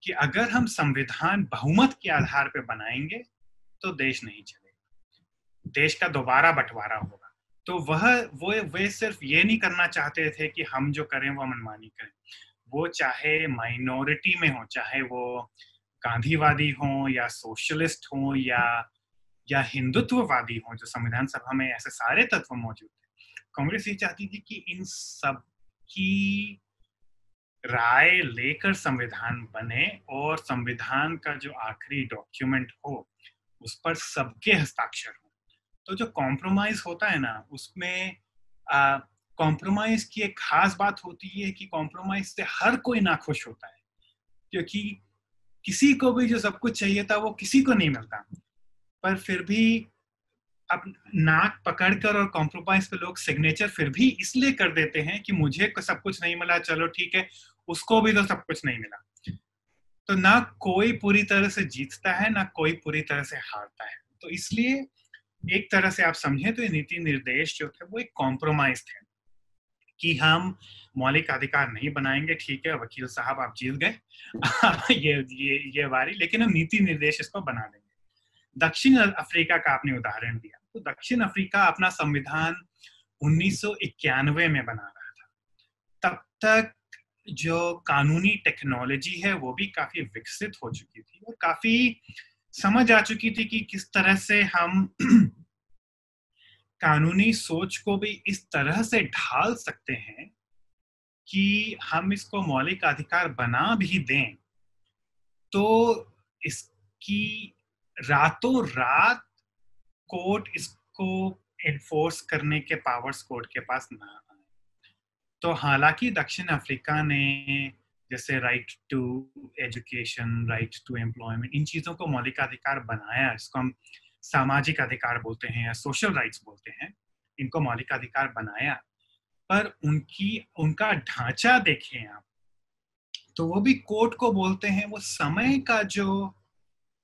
कि अगर हम संविधान बहुमत के आधार पर बनाएँगे तो देश नहीं चलेगा। देश का दोबारा बंटवारा होगा। तो वह, वो, वे सिर्फ़ ये नहीं करना चाहते थे कि हम जो करें वो मनमानी करें। वो चाहे माइनॉरिटी में हो, चाहे वो गांधीवादी हो या सोशलिस्ट हो या या हिंदुत्ववादी हो, जो संविधान सभा में ऐसे सारे तत्व मौजूद थे। कांग्रेस ये चाहती थी कि इन सब की राय लेकर संविधान बने और संविधान का जो आखिरी डॉक्यूमेंट हो, उस पर सबके हस्ताक्षर हो। तो जो कॉम्प्रोमाइज होता है ना, उसमें कॉम्प्रोमाइज की एक खास बात होती है कि कॉम्प्रोमाइज से हर कोई नाखुश होता है। क्योंकि किसी को भी जो सब कुछ चाहिए था, वो किसी को नहीं मिलता। पर फिर भी अब नाक पकड़कर और कॉम्प्रोमाइज पे लोग सिग्नेचर फिर भी इसलिए कर देते हैं कि मुझे सब कुछ नहीं मिला, चलो ठीक है, उसको भी तो सब कुछ नहीं मिला। तो ना कोई पूरी तरह से जीतता है, ना कोई पूरी तरह से हारता है। तो इसलिए एक तरह से आप समझें तो ये नीति निर्देश जो थे वो एक कॉम्प्रोमाइज थे कि हम मौलिक अधिकार नहीं बनाएँगे, ठीक है, वकील साहब, आप जीत गए। ये ये ये बारी लेकिन हम नीति निर्देश इसको बना देंगे। दक्षिण अफ्रीका का आपने उदाहरण दिया। तो दक्षिण अफ्रीका अपना संविधान उन्नीस सौ इक्यानवे में बना रहा था। तब तक जो कानूनी टेक्नोलॉजी है वो भी काफ़ी विकसित हो चुकी थी और काफ़ी समझ आ चुकी थी कि किस तरह से हम कानूनी सोच को भी इस तरह से ढाल सकते हैं कि हम इसको मौलिक अधिकार बना भी दें। तो इसकी रातों रात कोर्ट इसको एनफोर्स करने के पावर्स कोर्ट के पास ना आए। तो हालाँकि दक्षिण अफ्रीका ने जैसे right to education right to employment इन चीज़ों को मौलिक अधिकार बनाया इसको हम सामाजिक अधिकार बोलते हैं या सोशल राइट्स बोलते हैं, इनको मौलिक अधिकार बनाया। पर उनकी, उनका ढांचा देखें आप तो वो भी कोर्ट को बोलते हैं, वो समय का जो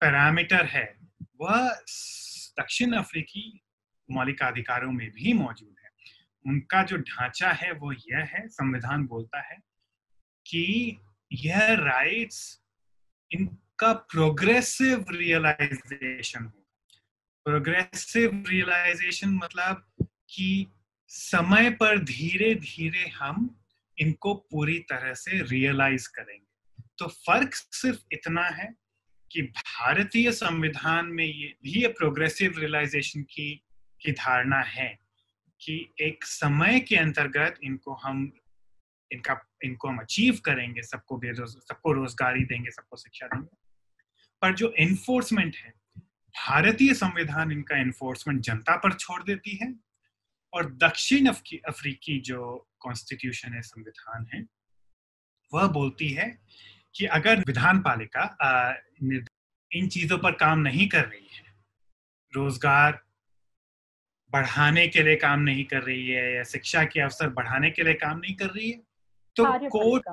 पैरामीटर है, वह दक्षिण अफ्रीकी मौलिक अधिकारों में भी मौजूद है। उनका जो ढांचा है, वो यह है, संविधान बोलता है कि यह राइट्स इनका प्रोग्रेसिव रियलाइजेशन हो प्रोग्रेसिव रियलाइजेशन मतलब कि समय पर धीरे धीरे हम इनको पूरी तरह से रियलाइज़ करेंगे। तो फ़र्क सिर्फ़ इतना है कि भारतीय संविधान में ये भी ये प्रोग्रेसिव रियलाइजेशन की की धारणा है कि एक समय के अंतर्गत इनको हम इनका, इनको हम अचीव करेंगे, सबको बेरोज सबको रोजगारी देंगे, सबको शिक्षा देंगे। पर जो एनफोर्समेंट है, भारतीय संविधान इनका एनफोर्समेंट जनता पर छोड़ देती है और दक्षिण अफ्रीकी जो कॉन्स्टिट्यूशन है, संविधान है, वह बोलती है कि अगर विधान पालिका इन चीज़ों पर काम नहीं कर रही है, रोज़गार बढ़ाने के लिए काम नहीं कर रही है या शिक्षा के अवसर बढ़ाने के लिए काम नहीं कर रही है तो कोर्ट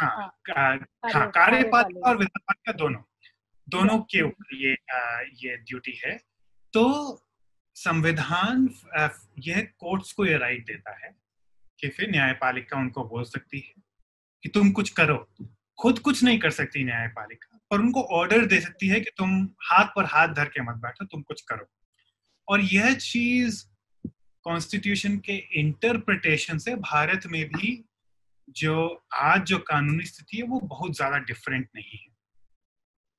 हाँ हाँ, हाँ कार्यपालिका और विधान पालिका दोनों। दोनों के ऊपर ये ये ड्यूटी है। तो संविधान यह कोर्ट्स को ये राइट देता है कि फिर न्यायपालिका उनको बोल सकती है कि तुम कुछ करो। खुद कुछ नहीं कर सकती न्यायपालिका पर उनको ऑर्डर दे सकती है कि तुम हाथ पर हाथ धर के मत बैठो तुम कुछ करो। और यह चीज़ कॉन्स्टिट्यूशन के इंटरप्रिटेशन से भारत में भी जो आज जो कानूनी स्थिति है वो बहुत ज़्यादा डिफरेंट नहीं है।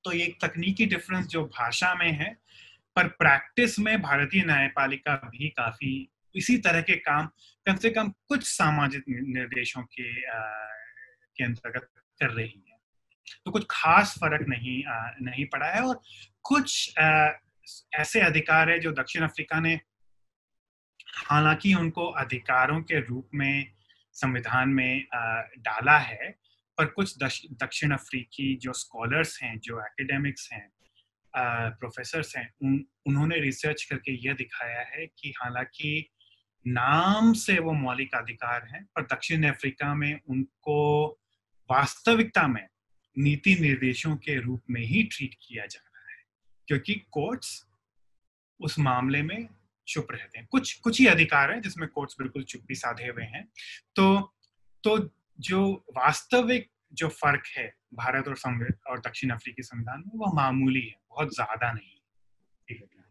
तो एक तकनीकी डिफरेंस जो भाषा में है पर प्रैक्टिस में भारतीय न्यायपालिका भी काफ़ी इसी तरह के काम कम से कम कुछ सामाजिक निर्देशों के के अंतर्गत कर रही है। तो कुछ खास फ़र्क नहीं आ, नहीं पड़ा है और कुछ आ, ऐसे अधिकार है जो दक्षिण अफ्रीका ने हालाँकि उनको अधिकारों के रूप में संविधान में डाला है पर कुछ दक्षिण अफ्रीकी जो स्कॉलर्स हैं जो एकेडमिक्स हैं प्रोफेसर्स हैं उन, उन्होंने रिसर्च करके यह दिखाया है कि हालाँकि नाम से वो मौलिक अधिकार हैं पर दक्षिण अफ्रीका में उनको वास्तविकता में नीति निर्देशों के रूप में ही ट्रीट किया जा रहा है। क्योंकि कोर्ट्स उस मामले में चुप रहते हैं। कुछ कुछ ही अधिकार है जिसमें कोर्ट्स बिल्कुल चुप्पी साधे हुए हैं। तो तो जो वास्तविक जो फ़र्क है भारत और और दक्षिण अफ्रीकी संविधान में, वह मामूली है, बहुत ज़्यादा नहीं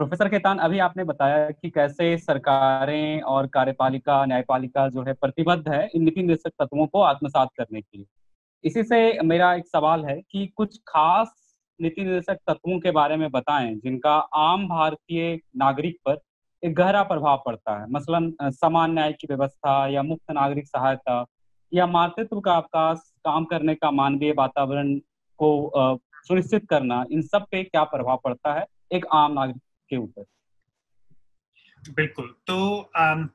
प्रोफेसर केतान, अभी आपने बताया कि कैसे सरकारें और कार्यपालिका, न्यायपालिका जो है प्रतिबद्ध है इन नीति निर्देशक तत्वों को आत्मसात करने के लिए। इसी से मेरा एक सवाल है कि कुछ खास नीति निर्देशक तत्वों के बारे में बताएँ जिनका आम भारतीय नागरिक पर एक गहरा प्रभाव पड़ता है। मसलन समान न्याय की व्यवस्था या मुफ़्त नागरिक सहायता या मातृत्व का अवकाश काम करने का मानवीय वातावरण को सुनिश्चित करना इन सब पे क्या प्रभाव पड़ता है? एक आम नागरिक के ऊपर।
बिल्कुल। तो आम,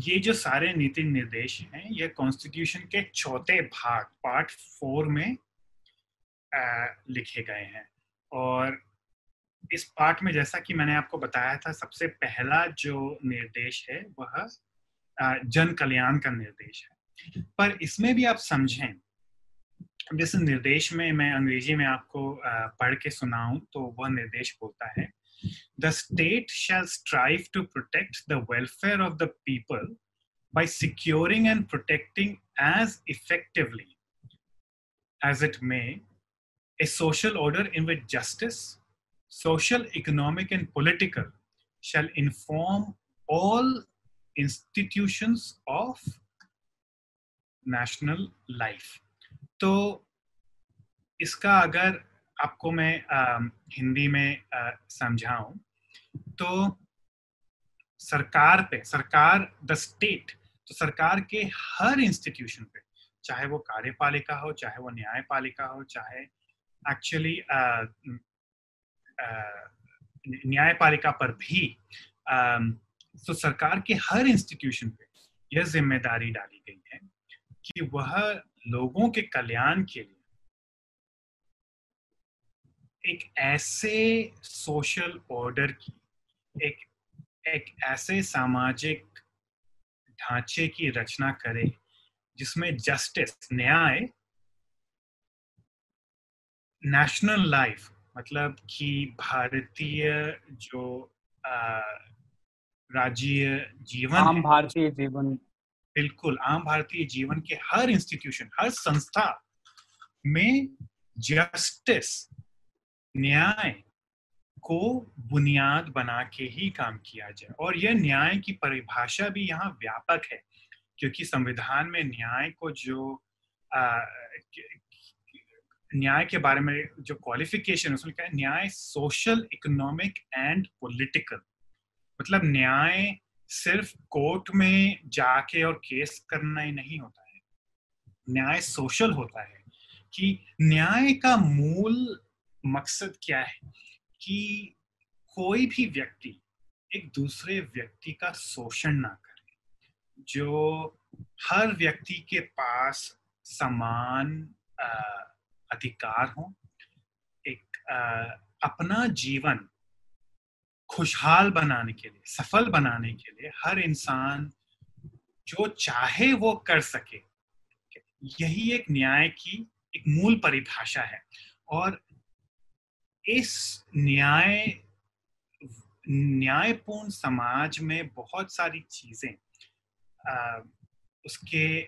ये जो सारे नीति निर्देश हैं ये कॉन्स्टिट्यूशन के चौथे भाग पार्ट फोर में आ, लिखे गए हैं। और इस पार्ट में जैसा कि मैंने आपको बताया था सबसे पहला जो निर्देश है वह जन कल्याण का निर्देश है। पर इसमें भी आप समझें जिस निर्देश में मैं अंग्रेज़ी में आपको पढ़ के सुनाऊं तो वह निर्देश बोलता है the state shall strive to protect the welfare of the people by securing and protecting as effectively as it may a social order in which justice, social, economic, and political shall inform all institutions of national life. तो इसका अगर आपको मैं आ, हिंदी में समझाऊं तो सरकार पे सरकार द स्टेट तो सरकार के हर इंस्टीट्यूशन पे चाहे वो कार्यपालिका हो चाहे वो न्यायपालिका हो चाहे एक्चुअली न्यायपालिका पर भी तो सरकार के हर इंस्टीट्यूशन पे यह ज़िम्मेदारी डाली गई है कि वह लोगों के कल्याण के लिए एक ऐसे सोशल ऑर्डर की, एक एक ऐसे सामाजिक ढांचे की रचना करे जिसमें जस्टिस न्याय नेशनल लाइफ मतलब कि भारतीय जो राज्य जीवन
आम भारतीय जीवन।
बिल्कुल आम भारतीय जीवन के हर इंस्टीट्यूशन हर संस्था में जस्टिस न्याय को बुनियाद बना के ही काम किया जाए। और यह न्याय की परिभाषा भी यहाँ व्यापक है क्योंकि संविधान में न्याय को जो आ, न्याय के बारे में जो क्वालिफिकेशन है, उसमें क्या है? न्याय सोशल इकोनॉमिक एंड पॉलिटिकल मतलब न्याय सिर्फ़ कोर्ट में जाके और केस करना ही नहीं होता है। न्याय सोशल होता है कि न्याय का मूल मकसद क्या है? कि कोई भी व्यक्ति एक दूसरे व्यक्ति का शोषण ना करे। जो हर व्यक्ति के पास समान अधिकार हो एक आ, अपना जीवन खुशहाल बनाने के लिए सफल बनाने के लिए हर इंसान जो चाहे वो कर सके। यही एक न्याय की एक मूल परिभाषा है। और इस न्याय न्यायपूर्ण समाज में बहुत सारी चीज़ें उसके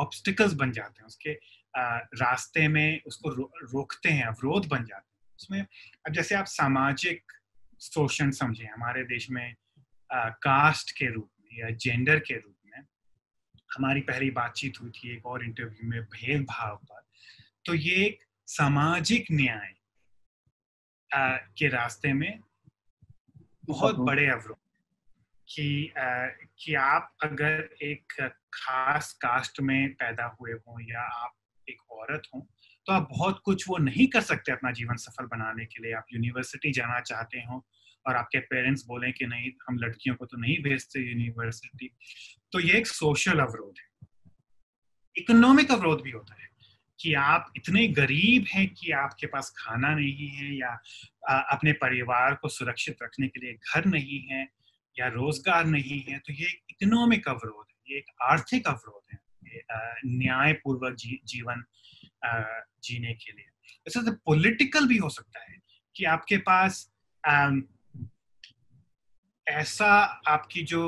ऑब्स्टिकल्स बन जाते हैं। उसके रास्ते में उसको रो, रोकते हैं अवरोध बन जाते हैं। उसमें अब जैसे आप सामाजिक शोषण समझे हमारे देश में आ, कास्ट के रूप में या जेंडर के रूप में हमारी पहली बातचीत हुई थी एक और इंटरव्यू में भेदभाव पर तो ये एक सामाजिक न्याय के रास्ते में बहुत बड़े अवरोध कि आ, कि आप अगर एक खास कास्ट में पैदा हुए हों या आप एक औरत हों तो आप बहुत कुछ वो नहीं कर सकते अपना जीवन सफल बनाने के लिए। आप यूनिवर्सिटी जाना चाहते हो और आपके पेरेंट्स बोले कि नहीं, हम लड़कियों को तो नहीं भेजते यूनिवर्सिटी। तो ये एक सोशल अवरोध है। इकोनॉमिक अवरोध भी होता है कि आप इतने गरीब हैं कि आपके पास खाना नहीं है या अपने परिवार को सुरक्षित रखने के लिए घर नहीं है या रोज़गार नहीं है। तो ये इकोनॉमिक अवरोध है, ये एक आर्थिक अवरोध है। न्यायपूर्वक जी, जीवन जीने के लिए। ऐसा तो पॉलिटिकल भी हो सकता है कि आपके पास ऐसा आपकी जो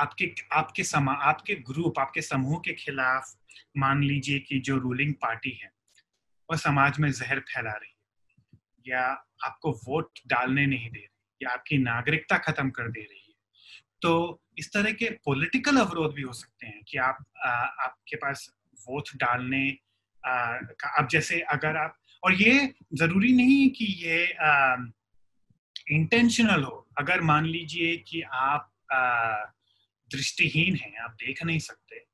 आपके आपके समा आपके ग्रुप आपके समूह के खिलाफ मान लीजिए कि जो रूलिंग पार्टी है वह समाज में जहर फैला रही है। या आपको वोट डालने नहीं दे रही या आपकी नागरिकता खत्म कर दे रही है। तो इस तरह के पॉलिटिकल अवरोध भी हो सकते हैं कि आप आ, आपके पास वोट डालने का अब जैसे अगर आप और ये ज़रूरी नहीं कि ये इंटेंशनल हो। अगर मान लीजिए कि आप दृष्टिहीन हैं आप देख नहीं सकते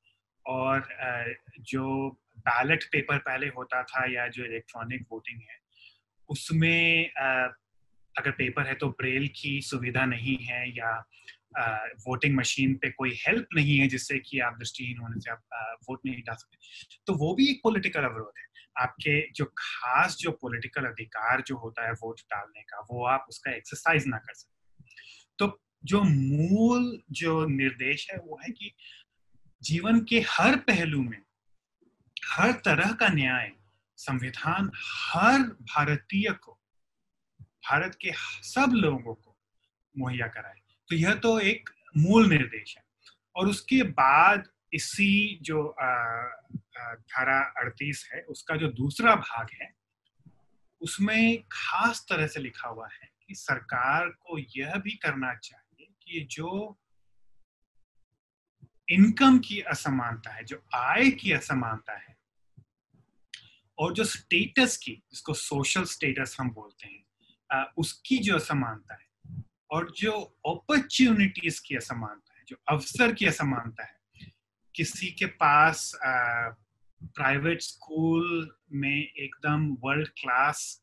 और आ, जो बैलेट पेपर पहले होता था या जो इलेक्ट्रॉनिक वोटिंग है उसमें आ, अगर पेपर है तो ब्रेल की सुविधा नहीं है या वोटिंग मशीन पे कोई हेल्प नहीं है जिससे कि आप दृष्टिहीन होने से आप वोट नहीं डाल सकते। तो वो भी एक पॉलिटिकल अवरोध है। आपके जो खास जो पॉलिटिकल अधिकार जो होता है वोट डालने का, वो आप उसका एक्सरसाइज ना कर सकते तो जो मूल जो निर्देश है वो है कि जीवन के हर पहलू में हर तरह का न्याय, संविधान हर भारतीय को, भारत के सब लोगों को मुहैया कराए। तो यह तो एक मूल निर्देश है। और उसके बाद इसी जो धारा अड़तीस है, उसका जो दूसरा भाग है, उसमें खास तरह से लिखा हुआ है कि सरकार को यह भी करना चाहिए कि जो इनकम की असमानता है, जो आय की असमानता है, और जो स्टेटस की, जिसको सोशल स्टेटस हम बोलते हैं उसकी जो असमानता है और जो अपॉर्चुनिटीज़ की असमानता है, जो अवसर की असमानता है, किसी के पास प्राइवेट स्कूल में एकदम वर्ल्ड क्लास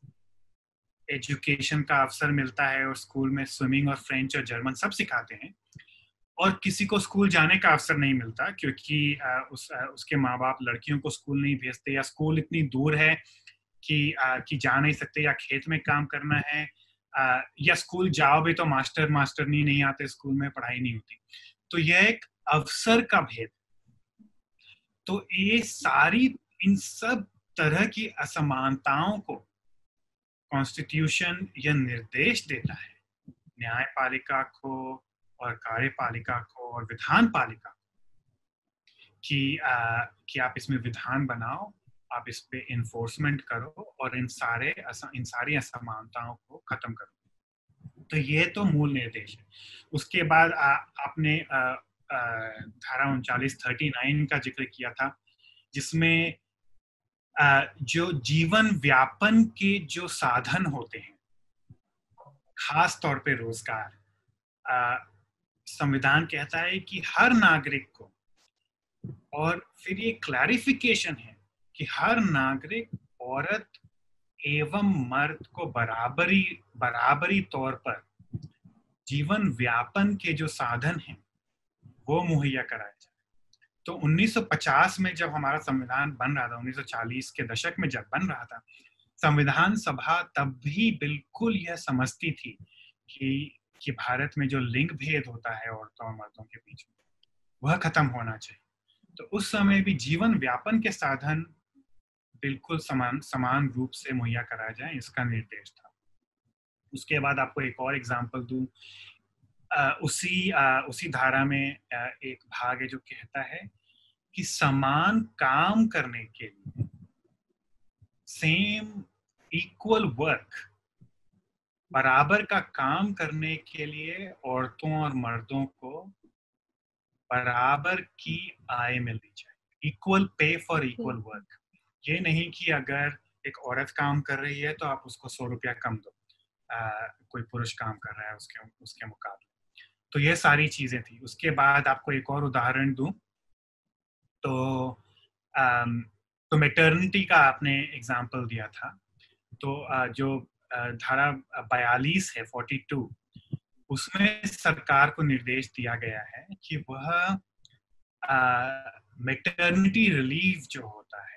एजुकेशन का अवसर मिलता है और स्कूल में स्विमिंग और फ्रेंच और जर्मन सब सिखाते हैं, और किसी को स्कूल जाने का अवसर नहीं मिलता क्योंकि उस उसके माँ बाप लड़कियों को स्कूल नहीं भेजते या स्कूल इतनी दूर है कि कि जा नहीं सकते या खेत में काम करना है या स्कूल जाओ भी तो मास्टर मास्टर नहीं आते स्कूल में पढ़ाई नहीं होती। तो यह एक अवसर का भेद। तो ये सारी इन सब तरह की असमानताओं को कॉन्स्टिट्यूशन यह निर्देश देता है। न्यायपालिका को और कार्यपालिका को और विधान पालिका कि आ, कि आप इसमें विधान बनाओ आप इस पे इन्फोर्समेंट करो और इन सारे इन सारी असमानताओं को खत्म करो। तो ये तो मूल निर्देश है। उसके बाद आ, आपने धारा उनचालीस थर्टी नाइन का ज़िक्र किया था जिसमें जो जीवन व्यापन के जो साधन होते हैं खास तौर पे रोज़गार संविधान कहता है कि हर नागरिक को और फिर ये क्लैरिफिकेशन है कि हर नागरिक औरत एवं मर्द को बराबरी बराबरी तौर पर जीवन व्यापन के जो साधन हैं, वो मुहैया कराए जाए। तो 1950 में जब हमारा संविधान बन रहा था 1940 के दशक में जब बन रहा था, संविधान सभा तब भी बिल्कुल यह समझती थी कि कि भारत में जो लिंग भेद होता है औरतों और मर्दों के बीच में, वह खत्म होना चाहिए। तो उस समय भी जीवन व्यापन के साधन बिल्कुल समान समान रूप से मुहैया कराया जाए इसका निर्देश था। उसके बाद आपको एक और एग्ज़ाम्पल दू। उसी आ, उसी धारा में आ, एक भाग है जो कहता है कि समान काम करने के लिए सेम इक्वल वर्क बराबर का काम करने के लिए औरतों और मर्दों को बराबर की आय मिलनी चाहिए। Equal pay for equal work ये नहीं कि अगर एक औरत काम कर रही है तो आप उसको सौ रुपया कम दो। आ, कोई पुरुष काम कर रहा है उसके उसके मुकाबले। तो ये सारी चीज़ें थी। उसके बाद आपको एक और उदाहरण दूँ। तो आ, तो मेटर्निटी का आपने एग्ज़ाम्पल दिया था। तो आ, जो धारा बयालीस है फोर्टी टू उसमें सरकार को निर्देश दिया गया है कि वह मेटर्निटी रिलीफ जो होता है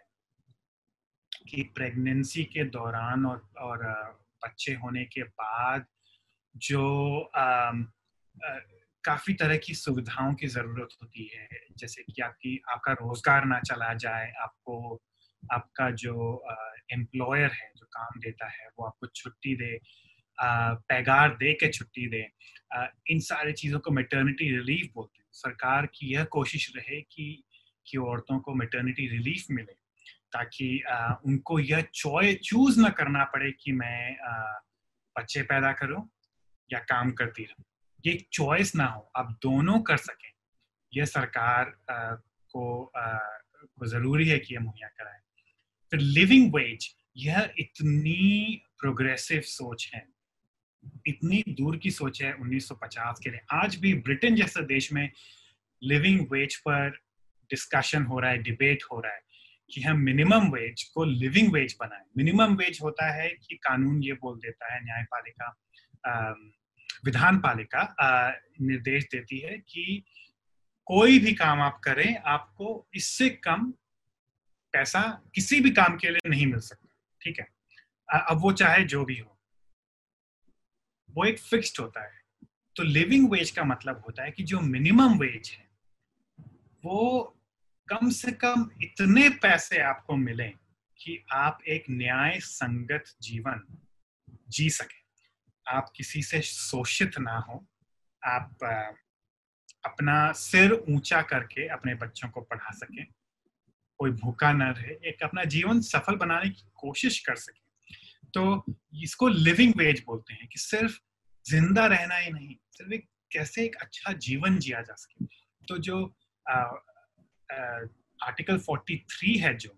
कि प्रेगनेंसी के दौरान और और बच्चे होने के बाद जो आ, आ, काफ़ी तरह की सुविधाओं की ज़रूरत होती है जैसे कि आपकी आपका रोज़गार ना चला जाए आपको आपका जो एम्प्लॉयर है जो काम देता है वो आपको छुट्टी दे पैगार दे के छुट्टी दे आ, इन सारी चीज़ों को मेटर्निटी रिलीफ बोलते हैं। सरकार की यह कोशिश रहे कि कि औरतों को मेटर्निटी रिलीफ मिले। ताकि उनको यह चॉय चूज़ ना करना पड़े कि मैं बच्चे पैदा करूँ या काम करती रहूँ। ये चॉइस ना हो आप दोनों कर सकें। यह सरकार को, को ज़रूरी है कि यह मुहैया कराए। फिर लिविंग वेज यह इतनी प्रोग्रेसिव सोच है। इतनी दूर की सोच है 1950 के लिए। आज भी ब्रिटेन जैसे देश में लिविंग वेज पर डिस्कशन हो रहा है डिबेट हो रहा है। कि हम मिनिमम वेज को लिविंग वेज बनाएँ। मिनिमम वेज होता है कि कानून ये बोल देता है, न्यायपालिका विधान पालिका निर्देश देती है कि कोई भी काम आप करें, आपको इससे कम पैसा किसी भी काम के लिए नहीं मिल सकता। ठीक है? अब वो चाहे जो भी हो। वो एक फिक्स्ड होता है। तो लिविंग वेज का मतलब होता है कि जो मिनिमम वेज है, वो कम से कम इतने पैसे आपको मिले कि आप एक न्याय संगत जीवन जी सके। आप किसी से शोषित ना हो। आप अपना सिर ऊँचा करके अपने बच्चों को पढ़ा सकें। कोई भूखा ना रहे, एक अपना जीवन सफल बनाने की कोशिश कर सके। तो इसको लिविंग वेज बोलते हैं कि सिर्फ़ ज़िंदा रहना ही नहीं, सिर्फ़ एक, कैसे एक अच्छा जीवन जिया जा सके। तो जो आर्टिकल 43 है जो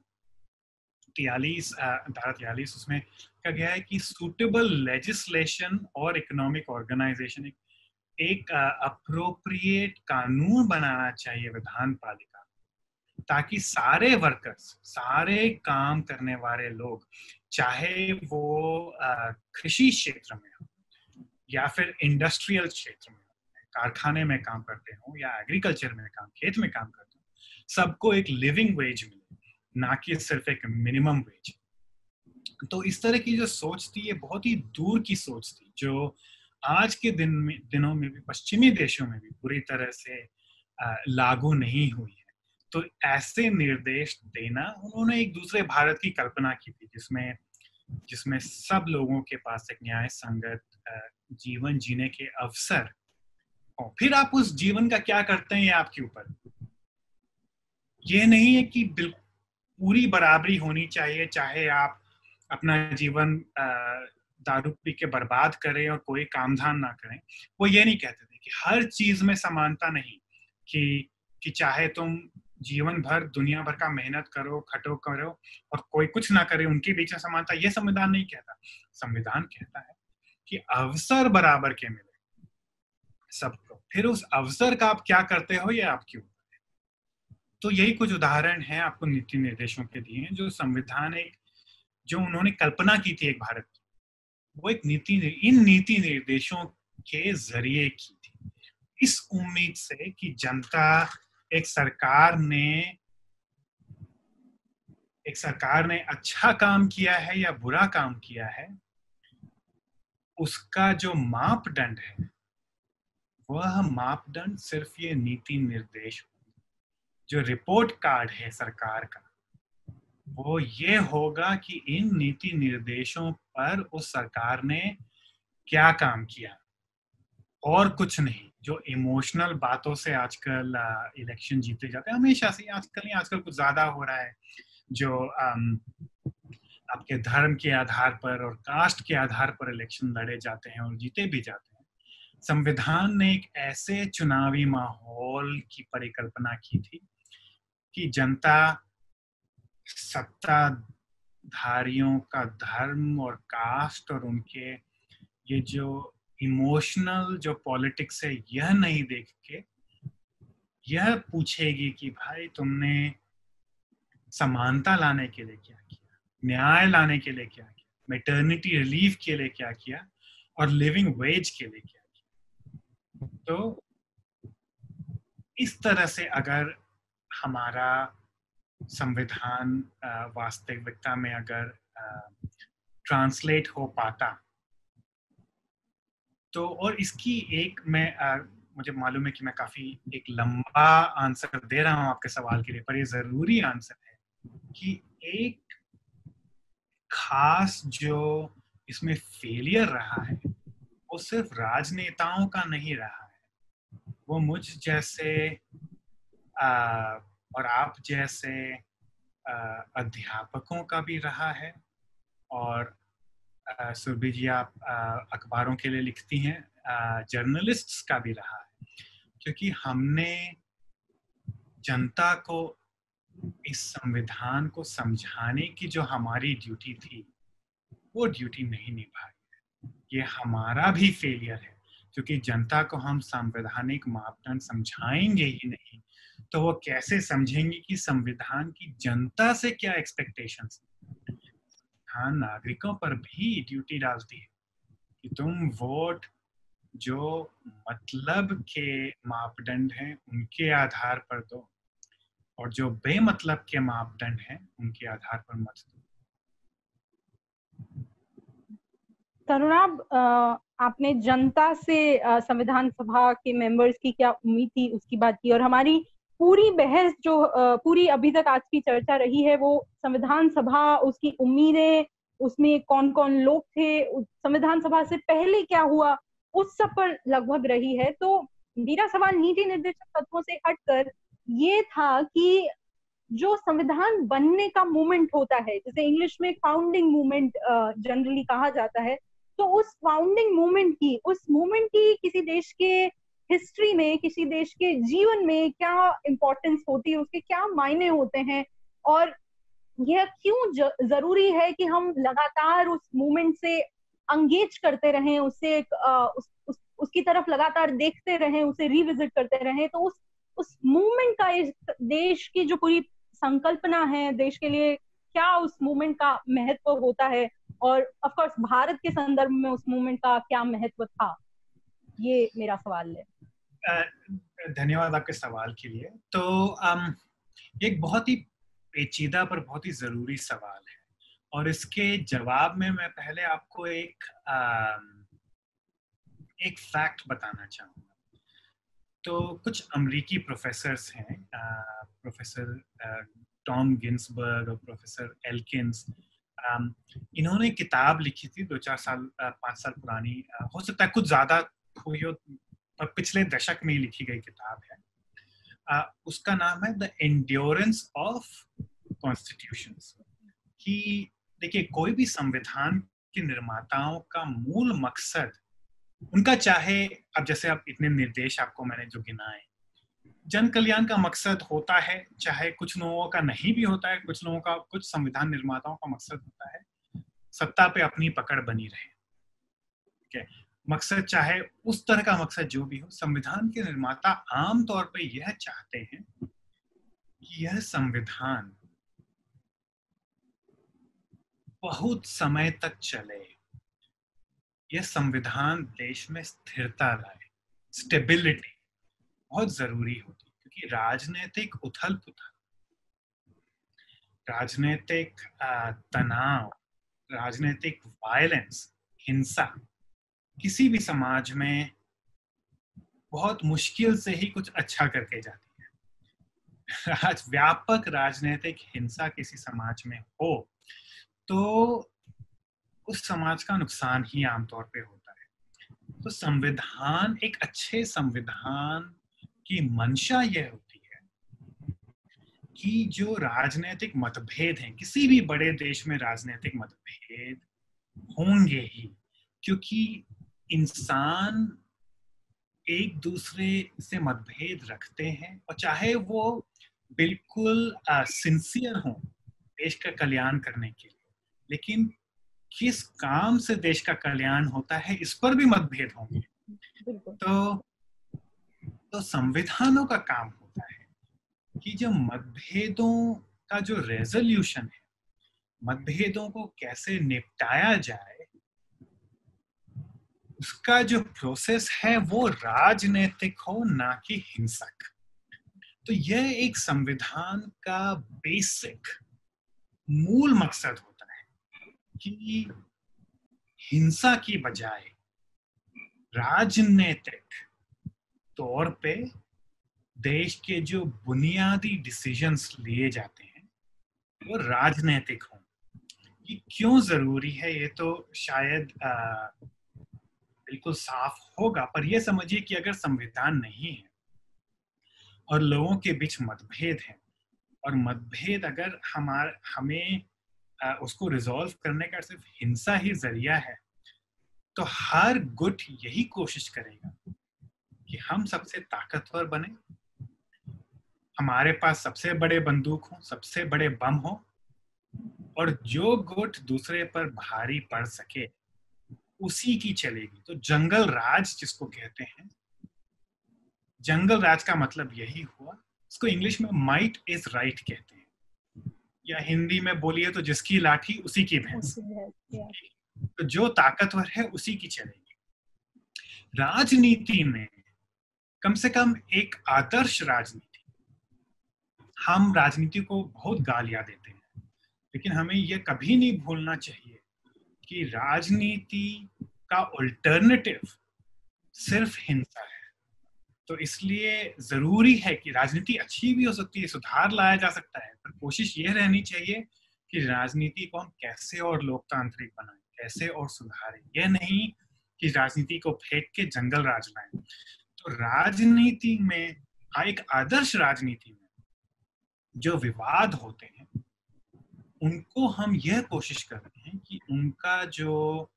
तियालीस धारा तियालीस, उसमें कहा गया है कि सुटेबल लेजिस्लेशन और इकोनॉमिक ऑर्गेनाइजेशन एक अप्रोप्रिएट कानून बनाना चाहिए विधान पालिका ताकि सारे वर्कर्स सारे काम करने वाले लोग, चाहे वो कृषि क्षेत्र में हो या फिर इंडस्ट्रियल क्षेत्र में कारखाने में काम करते हो या एग्रीकल्चर में काम, खेत में काम करते सबको एक लिविंग वेज मिले, ना कि सिर्फ़ एक मिनिमम वेज तो इस तरह की जो सोच थी, ये बहुत ही दूर की सोच थी, जो आज के दिन में, दिनों में भी, पश्चिमी देशों में भी पूरी तरह से लागू नहीं हुई है। तो ऐसे निर्देश देना, उन्होंने एक दूसरे भारत की कल्पना की थी, जिसमें जिसमें सब लोगों के पास एक न्याय संगत जीवन जीने के अवसर हो। फिर आप उस जीवन का क्या करते हैं, ये आपके ऊपर? ये नहीं है कि पूरी बराबरी होनी चाहिए, चाहे आप अपना जीवन दारू पी के बर्बाद करें और कोई काम धाम ना करें। वो ये नहीं कहते थे कि हर चीज़ में समानता नहीं, कि कि चाहे तुम जीवन भर, दुनिया भर का मेहनत करो, खटो करो और कोई कुछ ना करे, उनके बीच में समानता, ये संविधान नहीं कहता। संविधान कहता है कि अवसर बराबर के मिले सबको। फिर उस अवसर का आप क्या करते हो, ये आपकी तो यही कुछ उदाहरण है आपको नीति निर्देशों के दिए, जो संविधान एक, जो उन्होंने कल्पना की थी एक भारत की। वो एक नीति इन नीति निर्देशों के ज़रिए की थी। इस उम्मीद से कि जनता, एक सरकार ने, एक सरकार ने अच्छा काम किया है या बुरा काम किया है, उसका जो मापदंड है, वह मापदंड सिर्फ़ ये नीति निर्देश जो रिपोर्ट कार्ड है सरकार का, वो ये होगा कि इन नीति निर्देशों पर उस सरकार ने क्या काम किया। और कुछ नहीं, जो इमोशनल बातों से आजकल इलेक्शन जीते जाते हैं, हमेशा से आजकल नहीं, आजकल कुछ ज़्यादा हो रहा है। जो आपके धर्म के आधार पर और कास्ट के आधार पर इलेक्शन लड़े जाते हैं और जीते भी जाते हैं। संविधान ने एक ऐसे चुनावी माहौल की परिकल्पना की थी कि जनता सत्ताधारियों का धर्म और कास्ट और उनके ये जो इमोशनल जो पॉलिटिक्स है, यह नहीं देख के यह पूछेगी कि भाई तुमने समानता लाने के लिए क्या किया? न्याय लाने के लिए क्या किया? मेटर्निटी रिलीफ के लिए क्या किया? और लिविंग वेज के लिए क्या किया? तो इस तरह से अगर हमारा संविधान वास्तविकता में अगर ट्रांसलेट हो पाता तो और इसकी एक मैं आ, मुझे मालूम है कि मैं काफ़ी एक लंबा आंसर दे रहा हूँ आपके सवाल के लिए पर ये ज़रूरी आंसर है कि एक खास जो इसमें फेलियर रहा है वो सिर्फ़ राजनेताओं का नहीं रहा है। वो मुझ जैसे और आप जैसे अध्यापकों का भी रहा है। और सुरभि जी आप अखबारों के लिए लिखती हैं जर्नलिस्ट्स का भी रहा है। क्योंकि हमने जनता को, इस संविधान को समझाने की जो हमारी ड्यूटी थी, वो ड्यूटी नहीं निभाई ये हमारा भी फेलियर है, क्योंकि जनता को हम संवैधानिक मापदंड समझाएँगे ही नहीं। तो वो कैसे समझेंगे कि संविधान की जनता से क्या एक्सपेक्टेशंस संविधान नागरिकों पर भी ड्यूटी डालती है कि तुम वोट जो मतलब के मापदंड हैं, उनके आधार पर दो और जो बेमतलब के मापदंड हैं, उनके आधार पर मत दो।
तरुणाब आपने जनता से संविधान सभा के मेंबर्स की क्या उम्मीद थी उसकी बात की और हमारी पूरी बहस जो पूरी अभी तक आज की चर्चा रही है, वो संविधान सभा, उसकी उम्मीदें, उसमें कौन कौन लोग थे संविधान सभा से पहले क्या हुआ, उस सब पर लगभग रही है। तो मेरा सवाल नीति निर्देशक तत्वों से हटकर ये था कि जो संविधान बनने का मूवमेंट होता है, जैसे इंग्लिश में फाउंडिंग मूवमेंट जनरली कहा जाता है तो उस फाउंडिंग मूवमेंट की, उस मूवमेंट की किसी देश के हिस्ट्री में किसी देश के जीवन में क्या इम्पोर्टेंस होती है उसके क्या मायने होते हैं? और यह क्यों ज़रूरी है कि हम लगातार उस मूवमेंट से अंगेज करते रहें उससे उस, उस उसकी तरफ़ लगातार देखते रहें उसे रिविजिट करते रहें तो उस उस मूवमेंट का इस देश की जो पूरी संकल्पना है देश के लिए क्या उस मूवमेंट का महत्व होता है? और ऑफ़ कोर्स भारत के संदर्भ में उस मूवमेंट का क्या महत्व था? ये मेरा सवाल है।
धन्यवाद आपके सवाल के लिए। तो um, एक बहुत ही पेचीदा पर बहुत ही ज़रूरी सवाल है। और इसके जवाब में मैं पहले आपको एक um, एक फैक्ट बताना चाहूँगा। तो कुछ अमरीकी प्रोफेसर हैं प्रोफेसर टॉम गिन्सबर्ग और प्रोफेसर एल्किंस इन्होंने किताब लिखी थी दो चार साल पाँच साल पुरानी। हो सकता है कुछ ज़्यादा हुई हो पर पिछले दशक में लिखी गई किताब है। uh, उसका नाम है द एंड्योरेंस ऑफ़ कॉन्स्टिट्यूशन कि देखिए कोई भी संविधान के निर्माताओं का मूल मकसद उनका चाहे अब जैसे आप इतने निर्देश आपको मैंने जो गिनाए जन कल्याण का मकसद होता है चाहे कुछ लोगों का नहीं भी होता है कुछ लोगों का कुछ संविधान निर्माताओं का मकसद होता है सत्ता पे अपनी पकड़ बनी रहे। ठीक है? मकसद चाहे उस तरह का मकसद जो भी हो, संविधान के निर्माता आम तौर पे यह चाहते हैं कि यह संविधान बहुत समय तक चले। यह संविधान देश में स्थिरता लाए स्टेबिलिटी बहुत ज़रूरी होती, क्योंकि राजनीतिक उथल पुथल राजनीतिक तनाव, राजनीतिक वायलेंस हिंसा किसी भी समाज में बहुत मुश्किल से ही कुछ अच्छा करके जाती है। आज व्यापक राजनीतिक हिंसा किसी समाज में हो तो उस समाज का नुकसान ही आमतौर पे होता है। तो संविधान, एक अच्छे संविधान की मंशा यह होती है कि जो राजनीतिक मतभेद हैं, किसी भी बड़े देश में राजनीतिक मतभेद होंगे ही, क्योंकि इंसान एक दूसरे से मतभेद रखते हैं और चाहे वो बिल्कुल सिंसियर हो देश का कल्याण करने के लिए लेकिन किस काम से देश का कल्याण होता है इस पर भी मतभेद होंगे। तो तो संविधानों का काम होता है कि जो मतभेदों का जो रेजोल्यूशन है मतभेदों को कैसे निपटाया जाए उसका जो प्रोसेस है वो राजनीतिक हो, ना कि हिंसक। तो यह एक संविधान का बेसिक मूल मकसद होता है कि हिंसा की बजाय राजनीतिक तौर पे देश के जो बुनियादी डिसीजंस लिए जाते हैं, वो राजनीतिक हों। ये क्यों ज़रूरी है ये तो शायद बिल्कुल साफ़ होगा पर यह समझिए कि अगर संविधान नहीं है और लोगों के बीच मतभेद है और मतभेद अगर हमारे हमें आ, उसको रिजॉल्व करने का सिर्फ़ हिंसा ही ज़रिया है तो हर गुट यही कोशिश करेगा कि हम सबसे ताकतवर बने हमारे पास सबसे बड़े बंदूक हो सबसे बड़े बम हो और जो गुट दूसरे पर भारी पड़ सके उसी की चलेगी। तो जंगल राज जिसको कहते हैं जंगल राज का मतलब यही हुआ इसको इंग्लिश में माइट इज़ राइट कहते हैं। या हिंदी में बोलिए तो जिसकी लाठी उसी की भैंस। तो जो ताकतवर है उसी की चलेगी। राजनीति में कम से कम एक आदर्श राजनीति हम राजनीति को बहुत गालियाँ देते हैं लेकिन हमें यह कभी नहीं भूलना चाहिए कि राजनीति का अल्टरनेटिव सिर्फ़ हिंसा है। तो इसलिए ज़रूरी है कि राजनीति अच्छी भी हो सकती है सुधार लाया जा सकता है पर कोशिश ये रहनी चाहिए कि राजनीति को हम कैसे और लोकतांत्रिक बनाएँ कैसे और सुधारें। यह नहीं कि राजनीति को फेंक के जंगल राज लाए। तो राजनीति में हाँ, एक आदर्श राजनीति में जो विवाद होते हैं उनको हम यह कोशिश करते हैं कि उनका जो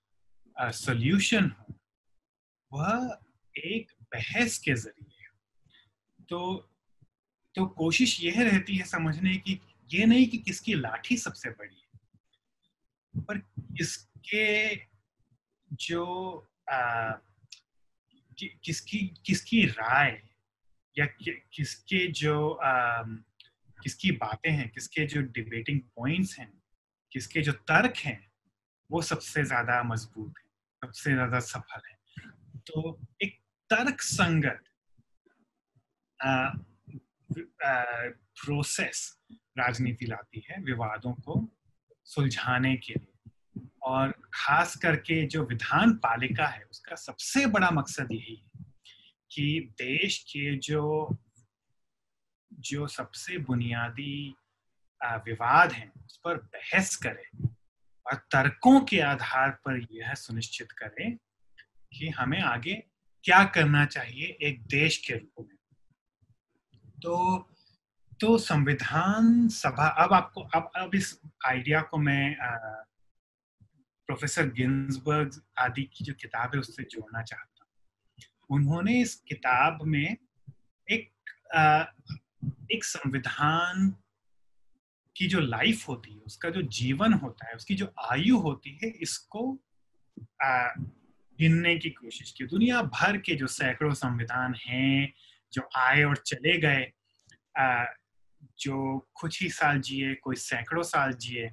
सोल्यूशन हो वह एक बहस के ज़रिए तो तो कोशिश यह रहती है समझने की ये नहीं कि किसकी लाठी सबसे बड़ी है पर इसके जो आ, कि, किसकी किसकी राय या कि, किसके जो आ, किसकी बातें हैं किसके जो डिबेटिंग पॉइंट्स हैं किसके जो तर्क हैं वो सबसे ज़्यादा मज़बूत है। सबसे ज़्यादा सफल है। तो एक तर्क संगत प्रोसेस राजनीति लाती है विवादों को सुलझाने के लिए। और खास करके जो विधान पालिका है, उसका सबसे बड़ा मकसद यही है कि देश के जो जो सबसे बुनियादी विवाद हैं, उस पर बहस करे। और तर्कों के आधार पर यह सुनिश्चित करे कि हमें आगे क्या करना चाहिए एक देश के रूप में। तो तो संविधान सभा अब आपको अब अब इस आइडिया को मैं आ, प्रोफेसर गिन्सबर्ग आदि की जो किताब है उससे जोड़ना चाहता हूँ। उन्होंने इस किताब में एक आ, एक संविधान की जो लाइफ होती है, उसका जो जीवन होता है, उसकी जो आयु होती है, इसको गिनने की कोशिश की। दुनिया भर के जो सैकड़ों संविधान हैं, जो आए और चले गए जो कुछ ही साल जिए, कोई सैकड़ों साल जिए,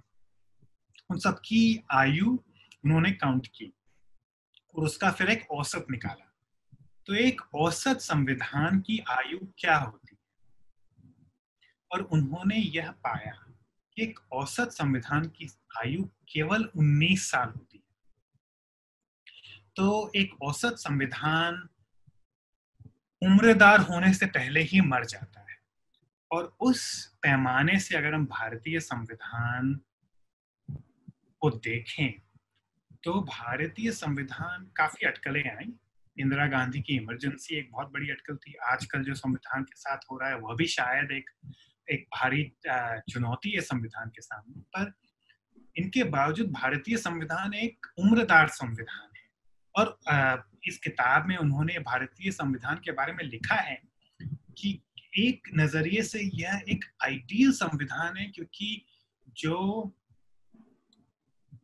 उन सबकी आयु उन्होंने काउंट की और उसका फिर एक औसत निकाला। तो एक औसत संविधान की आयु क्या होती है? और उन्होंने यह पाया एक औसत संविधान की आयु केवल 19 साल होती है। तो एक औसत संविधान उम्रदार होने से पहले ही मर जाता है। और उस पैमाने से अगर हम भारतीय संविधान को देखें तो भारतीय संविधान काफ़ी अटकलें आई। इंदिरा गांधी की इमरजेंसी एक बहुत बड़ी अटकल थी। आजकल जो संविधान के साथ हो रहा है, वह भी शायद एक एक भारी चुनौती है संविधान के सामने, पर इनके बावजूद भारतीय संविधान एक उम्रदार संविधान है। और इस किताब में उन्होंने भारतीय संविधान के बारे में लिखा है कि एक नज़रिए से यह एक आइडियल संविधान है, क्योंकि जो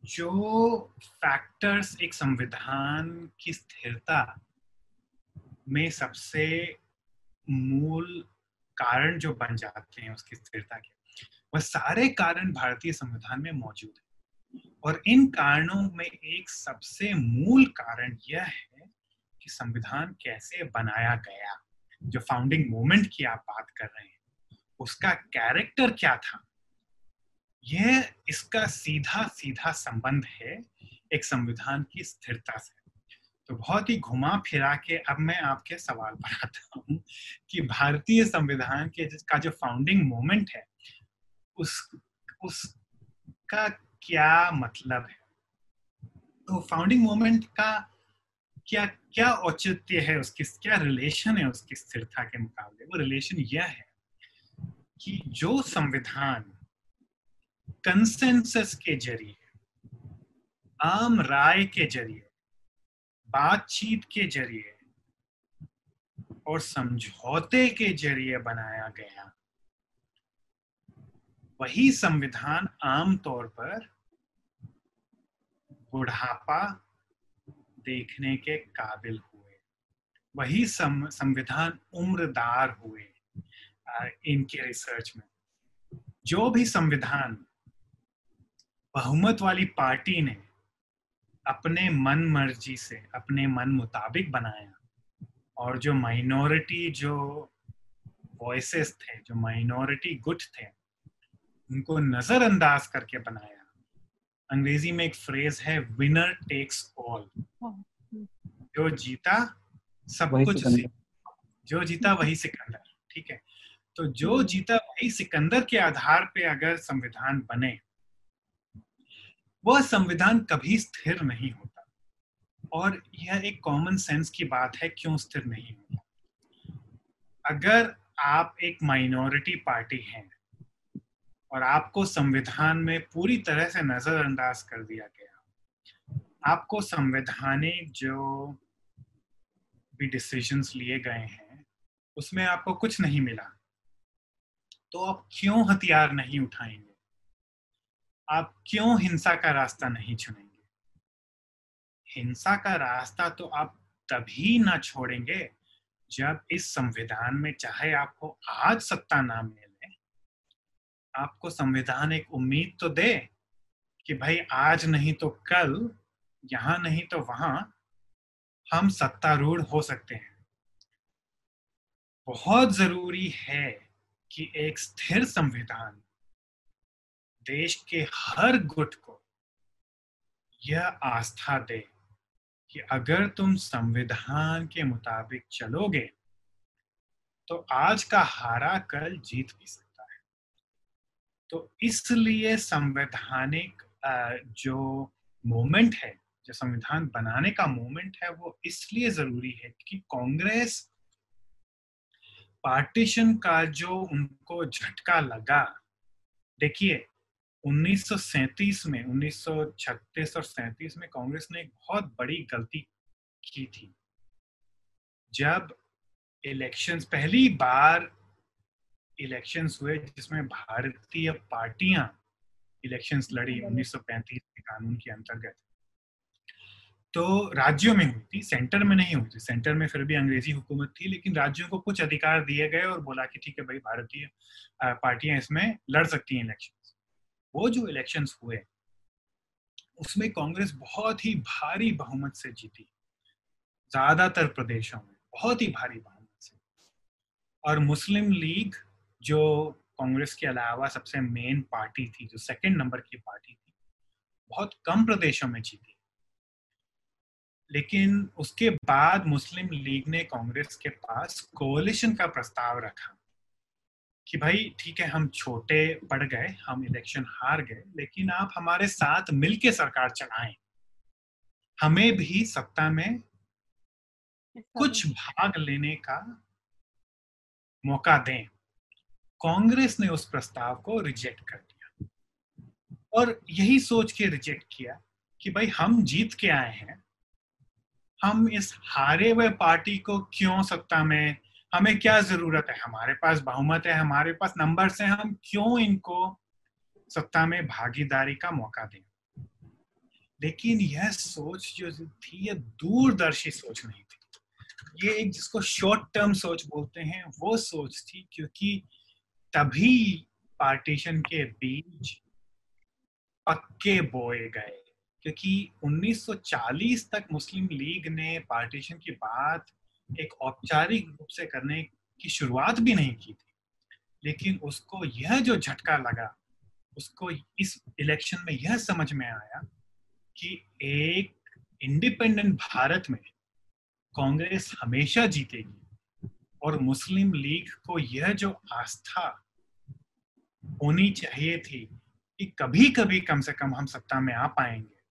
जो फैक्टर्स एक संविधान की स्थिरता में सबसे मूल कारण जो बन जाते हैं, उसकी स्थिरता के। वह सारे कारण भारतीय संविधान में मौजूद है। और इन कारणों में एक सबसे मूल कारण यह है कि संविधान कैसे बनाया गया। जो फाउंडिंग मोमेंट की आप बात कर रहे हैं, उसका कैरेक्टर क्या था? यह इसका सीधा सीधा संबंध है एक संविधान की स्थिरता से। तो बहुत ही घुमा फिरा के अब मैं आपके सवाल पर आता हूँ कि भारतीय संविधान के जिसका जो फाउंडिंग मोमेंट है, उस, उसका क्या मतलब है? तो फाउंडिंग मोमेंट का क्या क्या औचित्य है उसकी, क्या रिलेशन है उसकी स्थिरता के मुकाबले? वो रिलेशन यह है कि जो संविधान कंसेंसस के ज़रिए, आम राय के ज़रिए बातचीत के ज़रिए और समझौते के ज़रिए बनाया गया। वही संविधान आमतौर पर बुढ़ापा देखने के काबिल हुए। वही संविधान उम्रदार हुए इनके रिसर्च में। जो भी संविधान बहुमत वाली पार्टी ने अपने मन मर्ज़ी से अपने मन मुताबिक बनाया। और जो माइनॉरिटी जो वॉइसेस थे जो माइनॉरिटी गुट थे उनको नजरअंदाज करके बनाया। अंग्रेज़ी में एक फ्रेज है विनर टेक्स ऑल जो जीता सब कुछ जो जीता वही सिकंदर ठीक है? तो जो हम्म। जीता वही सिकंदर के आधार पे अगर संविधान बने वह संविधान कभी स्थिर नहीं होता। और यह एक कॉमन सेंस की बात है, क्यों स्थिर नहीं होता? अगर आप एक माइनॉरिटी पार्टी हैं और आपको संविधान में पूरी तरह से नजरअंदाज कर दिया गया, आपको संवैधानिक जो भी डिसीजंस लिए गए हैं, उसमें आपको कुछ नहीं मिला तो आप क्यों हथियार नहीं उठाएँगे? आप क्यों हिंसा का रास्ता नहीं चुनेंगे? हिंसा का रास्ता तो आप तभी ना छोड़ेंगे जब इस संविधान में चाहे आपको आज सत्ता ना मिले, आपको संविधान एक उम्मीद तो दे कि भाई आज नहीं तो कल, यहाँ नहीं तो वहाँ हम सत्तारूढ़ हो सकते हैं। बहुत ज़रूरी है कि एक स्थिर संविधान देश के हर गुट को यह आस्था दे कि अगर तुम संविधान के मुताबिक चलोगे तो आज का हारा कल जीत भी सकता है। तो इसलिए संवैधानिक जो मोमेंट है, जो संविधान बनाने का मोमेंट है, वो इसलिए ज़रूरी है कि कांग्रेस पार्टीशन का जो उनको झटका लगा, देखिए 1937 में 1936 और 37 में कांग्रेस ने एक बहुत बड़ी गलती की थी। जब इलेक्शंस, पहली बार इलेक्शंस हुए जिसमें भारतीय पार्टियाँ इलेक्शंस लड़ी 1935 के कानून के अंतर्गत तो राज्यों में हुई थी, सेंटर में नहीं हुई थी। सेंटर में फिर भी अंग्रेज़ी हुकूमत थी, लेकिन राज्यों को कुछ अधिकार दिए गए और बोला कि ठीक है भाई, भारतीय पार्टियाँ इसमें लड़ सकती हैं इलेक्शन। वो जो इलेक्शंस हुए, उसमें कांग्रेस बहुत ही भारी बहुमत से जीती। ज़्यादातर प्रदेशों में बहुत ही भारी बहुमत से। और मुस्लिम लीग जो कांग्रेस के अलावा सबसे मेन पार्टी थी, जो सेकंड नंबर की पार्टी थी, बहुत कम प्रदेशों में जीती। लेकिन उसके बाद मुस्लिम लीग ने कांग्रेस के पास कोलिशन का प्रस्ताव रखा। कि भाई ठीक है हम छोटे पड़ गए हम इलेक्शन हार गए लेकिन आप हमारे साथ मिलके सरकार चलाएँ। हमें भी सत्ता में कुछ भाग लेने का मौका दें। कांग्रेस ने उस प्रस्ताव को रिजेक्ट कर दिया। और यही सोच के रिजेक्ट किया कि भाई हम जीत के आए हैं। हम इस हारे हुए पार्टी को क्यों सत्ता में हमें क्या ज़रूरत है? हमारे पास बहुमत है, हमारे पास नंबर है, हम क्यों इनको सत्ता में भागीदारी का मौका दें? लेकिन यह सोच जो थी, यह दूरदर्शी सोच नहीं थी। ये एक जिसको शॉर्ट टर्म सोच बोलते हैं, वो सोच थी क्योंकि तभी पार्टीशन के बीच पक्के बोए गए। क्योंकि 1940 तक मुस्लिम लीग ने पार्टीशन की बात एक औपचारिक रूप से करने की शुरुआत भी नहीं की थी। लेकिन उसको यह जो झटका लगा, उसको इस इलेक्शन में यह समझ में आया कि एक इंडिपेंडेंट भारत में कांग्रेस हमेशा जीतेगी और मुस्लिम लीग को यह जो आस्था होनी चाहिए थी कि कभी कभी कम से कम हम सत्ता में आ पाएँगे,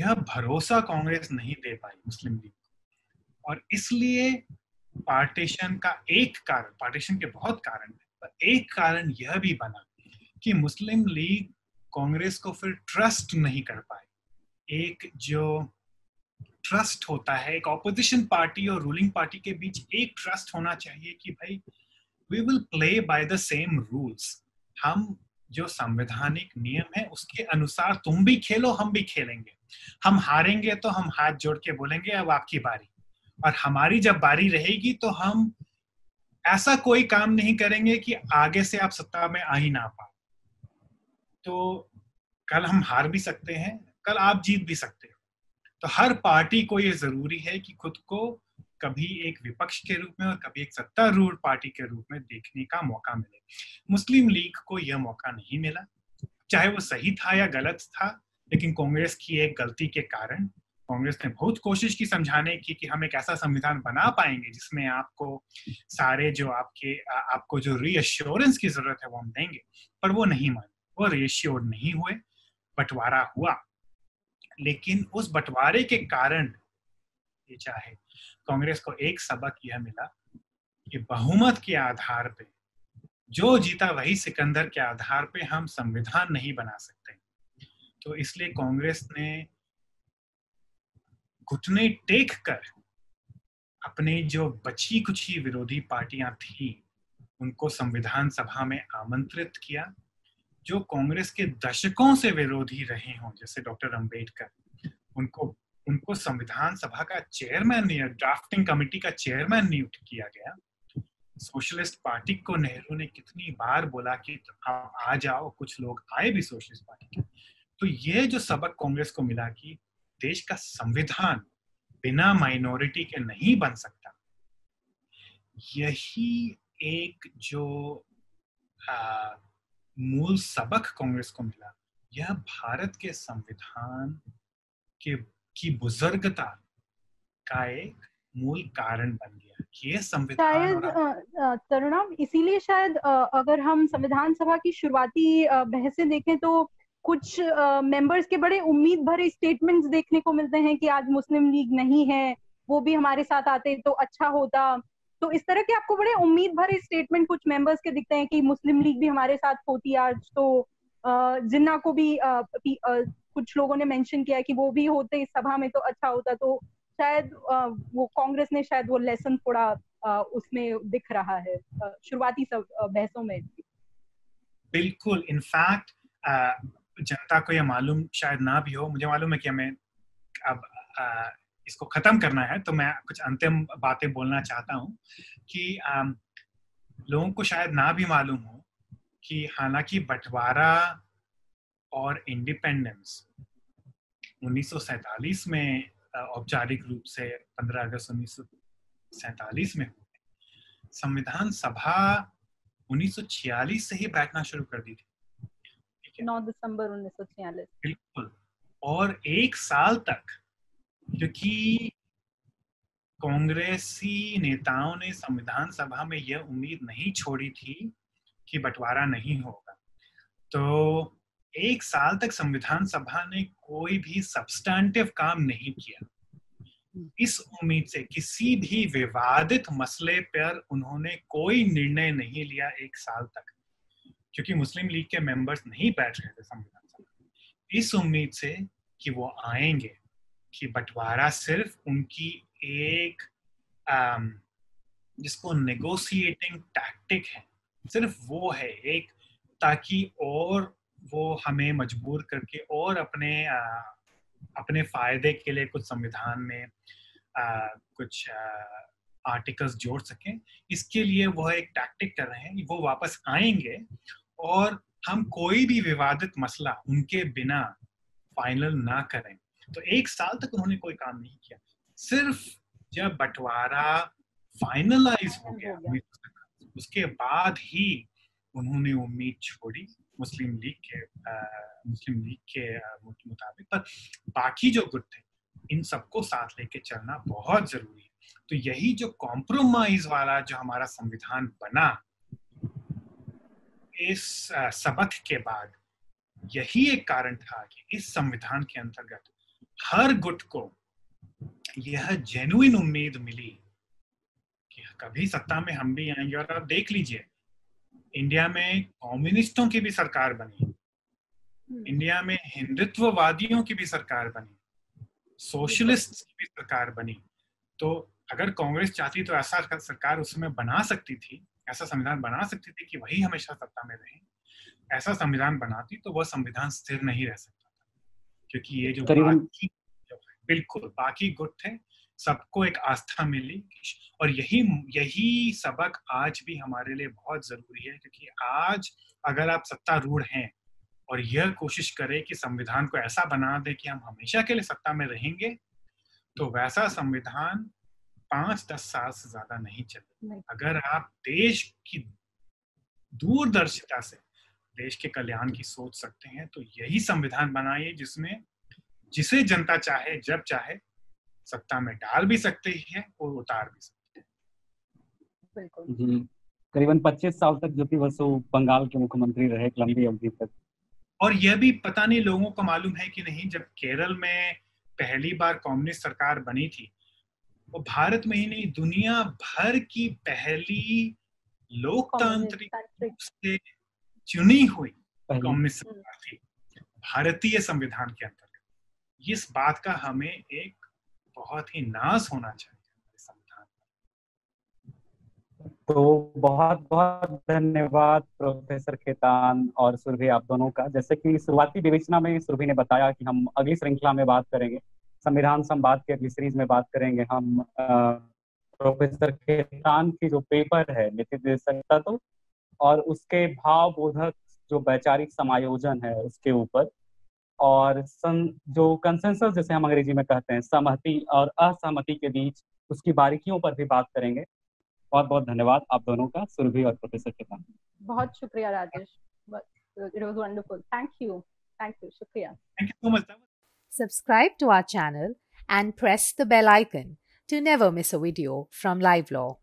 यह भरोसा कांग्रेस नहीं दे पाई मुस्लिम लीग और इसलिए पार्टीशन का एक कारण पार्टीशन के बहुत कारण पर एक कारण यह भी बना कि मुस्लिम लीग कांग्रेस को फिर ट्रस्ट नहीं कर पाए। एक जो ट्रस्ट होता है, एक ऑपोजिशन पार्टी और रूलिंग पार्टी के बीच एक ट्रस्ट होना चाहिए कि भाई we will play by the same rules हम जो संवैधानिक नियम है, उसके अनुसार तुम भी खेलो, हम भी खेलेंगे। हम हारेंगे तो हम हाथ जोड़ के बोलेंगे, अब आपकी बारी। और हमारी जब बारी रहेगी तो हम ऐसा कोई काम नहीं करेंगे कि आगे से आप सत्ता में आ ही ना पाए। तो कल हम हार भी सकते हैं, कल आप जीत भी सकते हो। तो हर पार्टी को ये ज़रूरी है कि खुद को कभी एक विपक्ष के रूप में और कभी एक सत्तारूढ़ पार्टी के रूप में देखने का मौका मिले। मुस्लिम लीग को यह मौका नहीं मिला। चाहे वो सही था या गलत था, लेकिन कांग्रेस की एक गलती के कारण कांग्रेस ने बहुत कोशिश की समझाने की कि हम एक ऐसा संविधान बना पाएँगे जिसमें आपको सारे जो आपके आपको जो रीअश्योरेंस की ज़रूरत है वो हम देंगे। पर वो नहीं माने। वो रीअश्योर नहीं हुए, बंटवारा हुआ। लेकिन उस बंटवारे के कारण ये चाहे कांग्रेस को एक सबक यह मिला कि बहुमत के आधार पे, जो जीता वही सिकंदर के आधार पे हम संविधान नहीं बना सकते। तो इसलिए कांग्रेस ने घुटने टेक कर अपने जो बची कुछ ही विरोधी पार्टियाँ थी, उनको संविधान सभा में आमंत्रित किया, जो कांग्रेस के दशकों से विरोधी रहे हों, जैसे डॉक्टर अंबेडकर। उनको उनको संविधान सभा का चेयरमैन ड्राफ्टिंग कमेटी का चेयरमैन नियुक्त किया गया। सोशलिस्ट पार्टी को नेहरू ने कितनी बार बोला कि आ जाओ, कुछ लोग आए भी सोशलिस्ट पार्टी के। तो ये जो सबक कांग्रेस को मिला कि देश का संविधान बिना माइनॉरिटी के नहीं बन सकता। यही एक जो आ, मूल सबक कांग्रेस को मिला यह भारत के संविधान के की बुजुर्गता का एक मूल कारण बन गया। ये
संविधान शायद तरुणा इसीलिए शायद अगर हम संविधान सभा की शुरुआती बहसें देखें तो कुछ मेंबर्स के बड़े उम्मीद भरे स्टेटमेंट्स देखने को मिलते हैं कि आज मुस्लिम लीग नहीं है, वो भी हमारे साथ आते तो अच्छा होता। तो इस तरह के आपको बड़े उम्मीद भरे स्टेटमेंट कुछ मेंबर्स के दिखते हैं कि मुस्लिम लीग भी हमारे साथ होती आज। तो जिन्ना को भी कुछ लोगों ने मेंशन किया कि वो भी होते, इस सभा में तो अच्छा होता। तो शायद वो कांग्रेस ने शायद वो लेसन थोड़ा उसमें दिख रहा है शुरुआती सब बहसों में।
बिल्कुल इनफैक्ट जनता को यह मालूम शायद ना भी हो, मुझे मालूम है कि हमें अब इसको खत्म करना है तो मैं कुछ अंतिम बातें बोलना चाहता हूँ कि लोगों को शायद ना भी मालूम हो कि हालाँकि बंटवारा और इंडिपेंडेंस 1947 में औपचारिक रूप से 15 अगस्त उन्नीस में संविधान सभा 1946 से ही बैठना शुरू कर दी थी।
9 दिसंबर 1946
बिल्कुल। और एक साल तक क्योंकि कांग्रेसी नेताओं ने संविधान सभा में यह उम्मीद नहीं छोड़ी थी कि बंटवारा नहीं होगा। तो एक साल तक संविधान सभा ने कोई भी सब्सटैंटिव काम नहीं किया। इस उम्मीद से किसी भी विवादित मसले पर उन्होंने कोई निर्णय नहीं लिया एक साल तक। क्योंकि मुस्लिम लीग के मेंबर्स नहीं बैठ रहे थे संविधान सभा इस उम्मीद से कि वो आएँगे कि बंटवारा सिर्फ़ उनकी एक जिसको नेगोशिएटिंग टैक्टिक है सिर्फ़ वो है एक ताकि और वो हमें मजबूर करके और अपने आ, अपने फ़ायदे के लिए कुछ संविधान में आ, कुछ आर्टिकल्स जोड़ सकें। इसके लिए वो एक टैक्टिक कर रहे हैं वो वापस आएँगे और हम कोई भी विवादित मसला उनके बिना फाइनल ना करें। तो एक साल तक उन्होंने कोई काम नहीं किया। सिर्फ़ जब बंटवारा फाइनलाइज हो गया उसके बाद ही उन्होंने उम्मीद छोड़ी मुस्लिम लीग के आ, मुस्लिम लीग के मुताबिक। पर बाकी जो गुट थे इन सबको साथ लेके चलना बहुत ज़रूरी है। तो यही जो कॉम्प्रोमाइज वाला जो हमारा संविधान बना इस सबक के बाद यही एक कारण था कि इस संविधान के अंतर्गत हर गुट को यह जेनुइन उम्मीद मिली कि कभी सत्ता में हम भी आएँगे और आप देख लीजिए इंडिया में कम्युनिस्टों की भी सरकार बनी हम्म। इंडिया में हिंदुत्ववादियों की भी सरकार बनी सोशलिस्ट की भी सरकार बनी तो अगर कांग्रेस चाहती तो ऐसा सरकार उस समय बना सकती थी ऐसा संविधान बना सकती थी कि वही हमेशा सत्ता में रहे। ऐसा संविधान बनाती तो वह संविधान स्थिर नहीं रह सकता था। क्योंकि ये जो बाकी बिल्कुल बाकी गुट थे सबको एक आस्था मिली और यही यही सबक आज भी हमारे लिए बहुत ज़रूरी है क्योंकि आज अगर आप सत्तारूढ़ हैं और यह कोशिश करें कि संविधान को ऐसा बना दे कि हम हमेशा के लिए सत्ता में रहेंगे तो वैसा संविधान पाँच दस साल से ज़्यादा नहीं चले। अगर आप देश की दूरदर्शिता से देश के कल्याण की सोच सकते हैं तो यही संविधान बनाइए जिसमें जिसे जनता चाहे जब चाहे सत्ता में डाल भी सकते हैं और उतार भी सकते
हैं। करीबन 25 साल तक ज्योति बसु बंगाल के मुख्यमंत्री रहे लंबी अवधि तक।
और यह भी पता नहीं लोगों को मालूम है कि नहीं जब केरल में पहली बार कम्युनिस्ट सरकार बनी थी वो भारत में ही नहीं दुनिया भर की पहली लोकतांत्रिक रूप से चुनी हुई कम्युनिस्ट सरकार थी भारतीय संविधान के अंतर्गत। इस बात का हमें एक बहुत ही नाज होना चाहिए संविधान
तो बहुत बहुत धन्यवाद प्रोफेसर खेतान और सुरभि आप दोनों का। जैसे कि शुरुआती विवेचना में सुरभि ने बताया कि हम अगली श्रृंखला में बात करेंगे। संविधान संवाद के अगली सीरीज़ में बात करेंगे हम प्रोफेसर खेतान की जो पेपर है नीति निर्देशकता तो और उसके भाव बोधक जो वैचारिक समायोजन है उसके ऊपर और सं, जो कंसेंसस जैसे हम अंग्रेज़ी में कहते हैं सहमति और असहमति के बीच उसकी बारीकियों पर भी बात करेंगे। बहुत बहुत धन्यवाद आप दोनों का सुरभि और प्रोफेसर के साथ
बहुत शुक्रिया Rajesh. It was wonderful thank you thank you शुक्रिया।
Thank you so much
Subscribe to our channel and press the bell icon to never miss a video from Live Law.